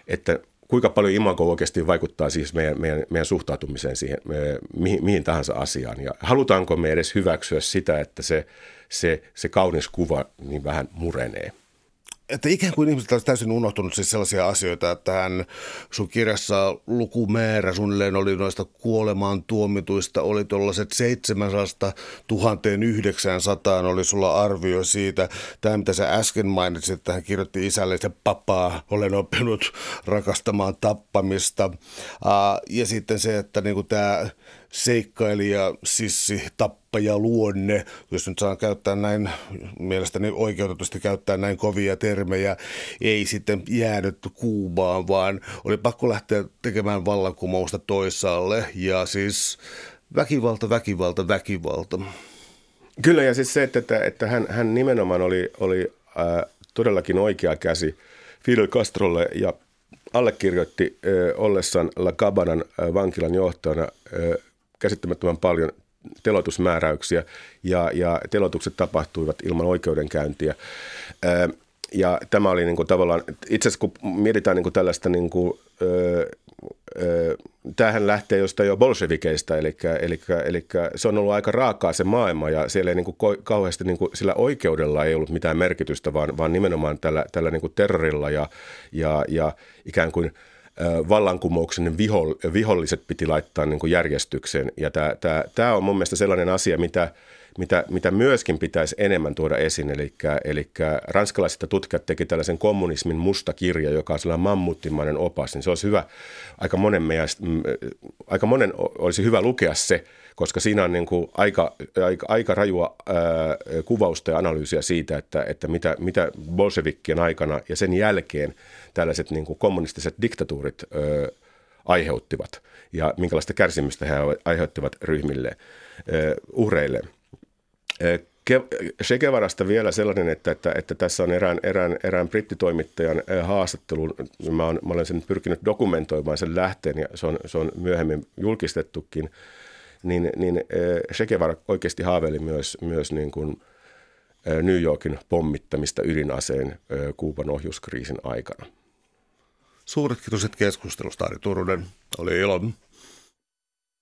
että kuinka paljon imago oikeasti vaikuttaa siis meidän, meidän, meidän suhtautumiseen siihen, me, mihin, mihin tahansa asiaan. Ja halutaanko me edes hyväksyä sitä, että se, se, se kaunis kuva niin vähän murenee että ikään kuin ihmiset olisi täysin unohtunut siis sellaisia asioita, että hän sun kirjassa lukumäärä suunnilleen oli noista kuolemaan tuomituista, oli tuollaiset 700 1900 oli sulla arvio siitä. Tämä, mitä sä äsken mainitsit, että hän kirjoitti isälle, että papaa, olen oppinut rakastamaan tappamista. Ja sitten se, että niin kuin tämä seikkailija, sissi, tappaja, luonne, jos nyt saan käyttää näin, mielestäni oikeutetusti käyttää näin kovia termejä, ei sitten jäänyt Kuubaan, vaan oli pakko lähteä tekemään vallankumousta toisaalle ja siis väkivalta, väkivalta, väkivalta. Kyllä ja siis se, että, että, että hän, hän nimenomaan oli, oli äh, todellakin oikea käsi Fidel Castrolle ja allekirjoitti äh, ollessaan La Cabanan äh, vankilan johtajana äh, käsittämättömän paljon telotusmääräyksiä ja, ja telotukset tapahtuivat ilman oikeudenkäyntiä. Ja tämä oli niin kuin tavallaan, itse asiassa kun mietitään niin kuin tällaista, niin kuin, öö, öö, tämähän lähtee jostain jo bolshevikeista, eli, eli, eli se on ollut aika raakaa se maailma ja siellä ei niin kuin kauheasti niin kuin, sillä oikeudella ei ollut mitään merkitystä, vaan, vaan nimenomaan tällä, tällä niin kuin terrorilla ja, ja, ja ikään kuin – vallankumouksen viholliset piti laittaa niin kuin järjestykseen. Ja tämä, tämä, tämä on mun mielestä sellainen asia, mitä, mitä, mitä myöskin pitäisi enemmän tuoda esiin. Eli, eli ranskalaiset tutkijat teki tällaisen kommunismin musta kirja, joka on sellainen mammuttimainen opas. Niin se olisi hyvä, aika monen, aika monen olisi hyvä lukea se, koska siinä on niin kuin aika, aika, aika rajua ää, kuvausta ja analyysiä siitä, että, että mitä, mitä bolshevikkien aikana ja sen jälkeen tällaiset niin kuin kommunistiset diktatuurit ää, aiheuttivat ja minkälaista kärsimystä he aiheuttivat ryhmille, ää, uhreille. Che Guevarasta vielä sellainen, että, että, että tässä on erään, erään, erään brittitoimittajan haastattelu. Mä, on, mä olen sen pyrkinyt dokumentoimaan sen lähteen ja se on, se on myöhemmin julkistettukin niin, niin Che Guevara oikeasti haaveili myös, myös niin kuin New Yorkin pommittamista ydinaseen Kuuban ohjuskriisin aikana. Suuret kiitokset keskustelusta, Ari Turunen. Oli ilo.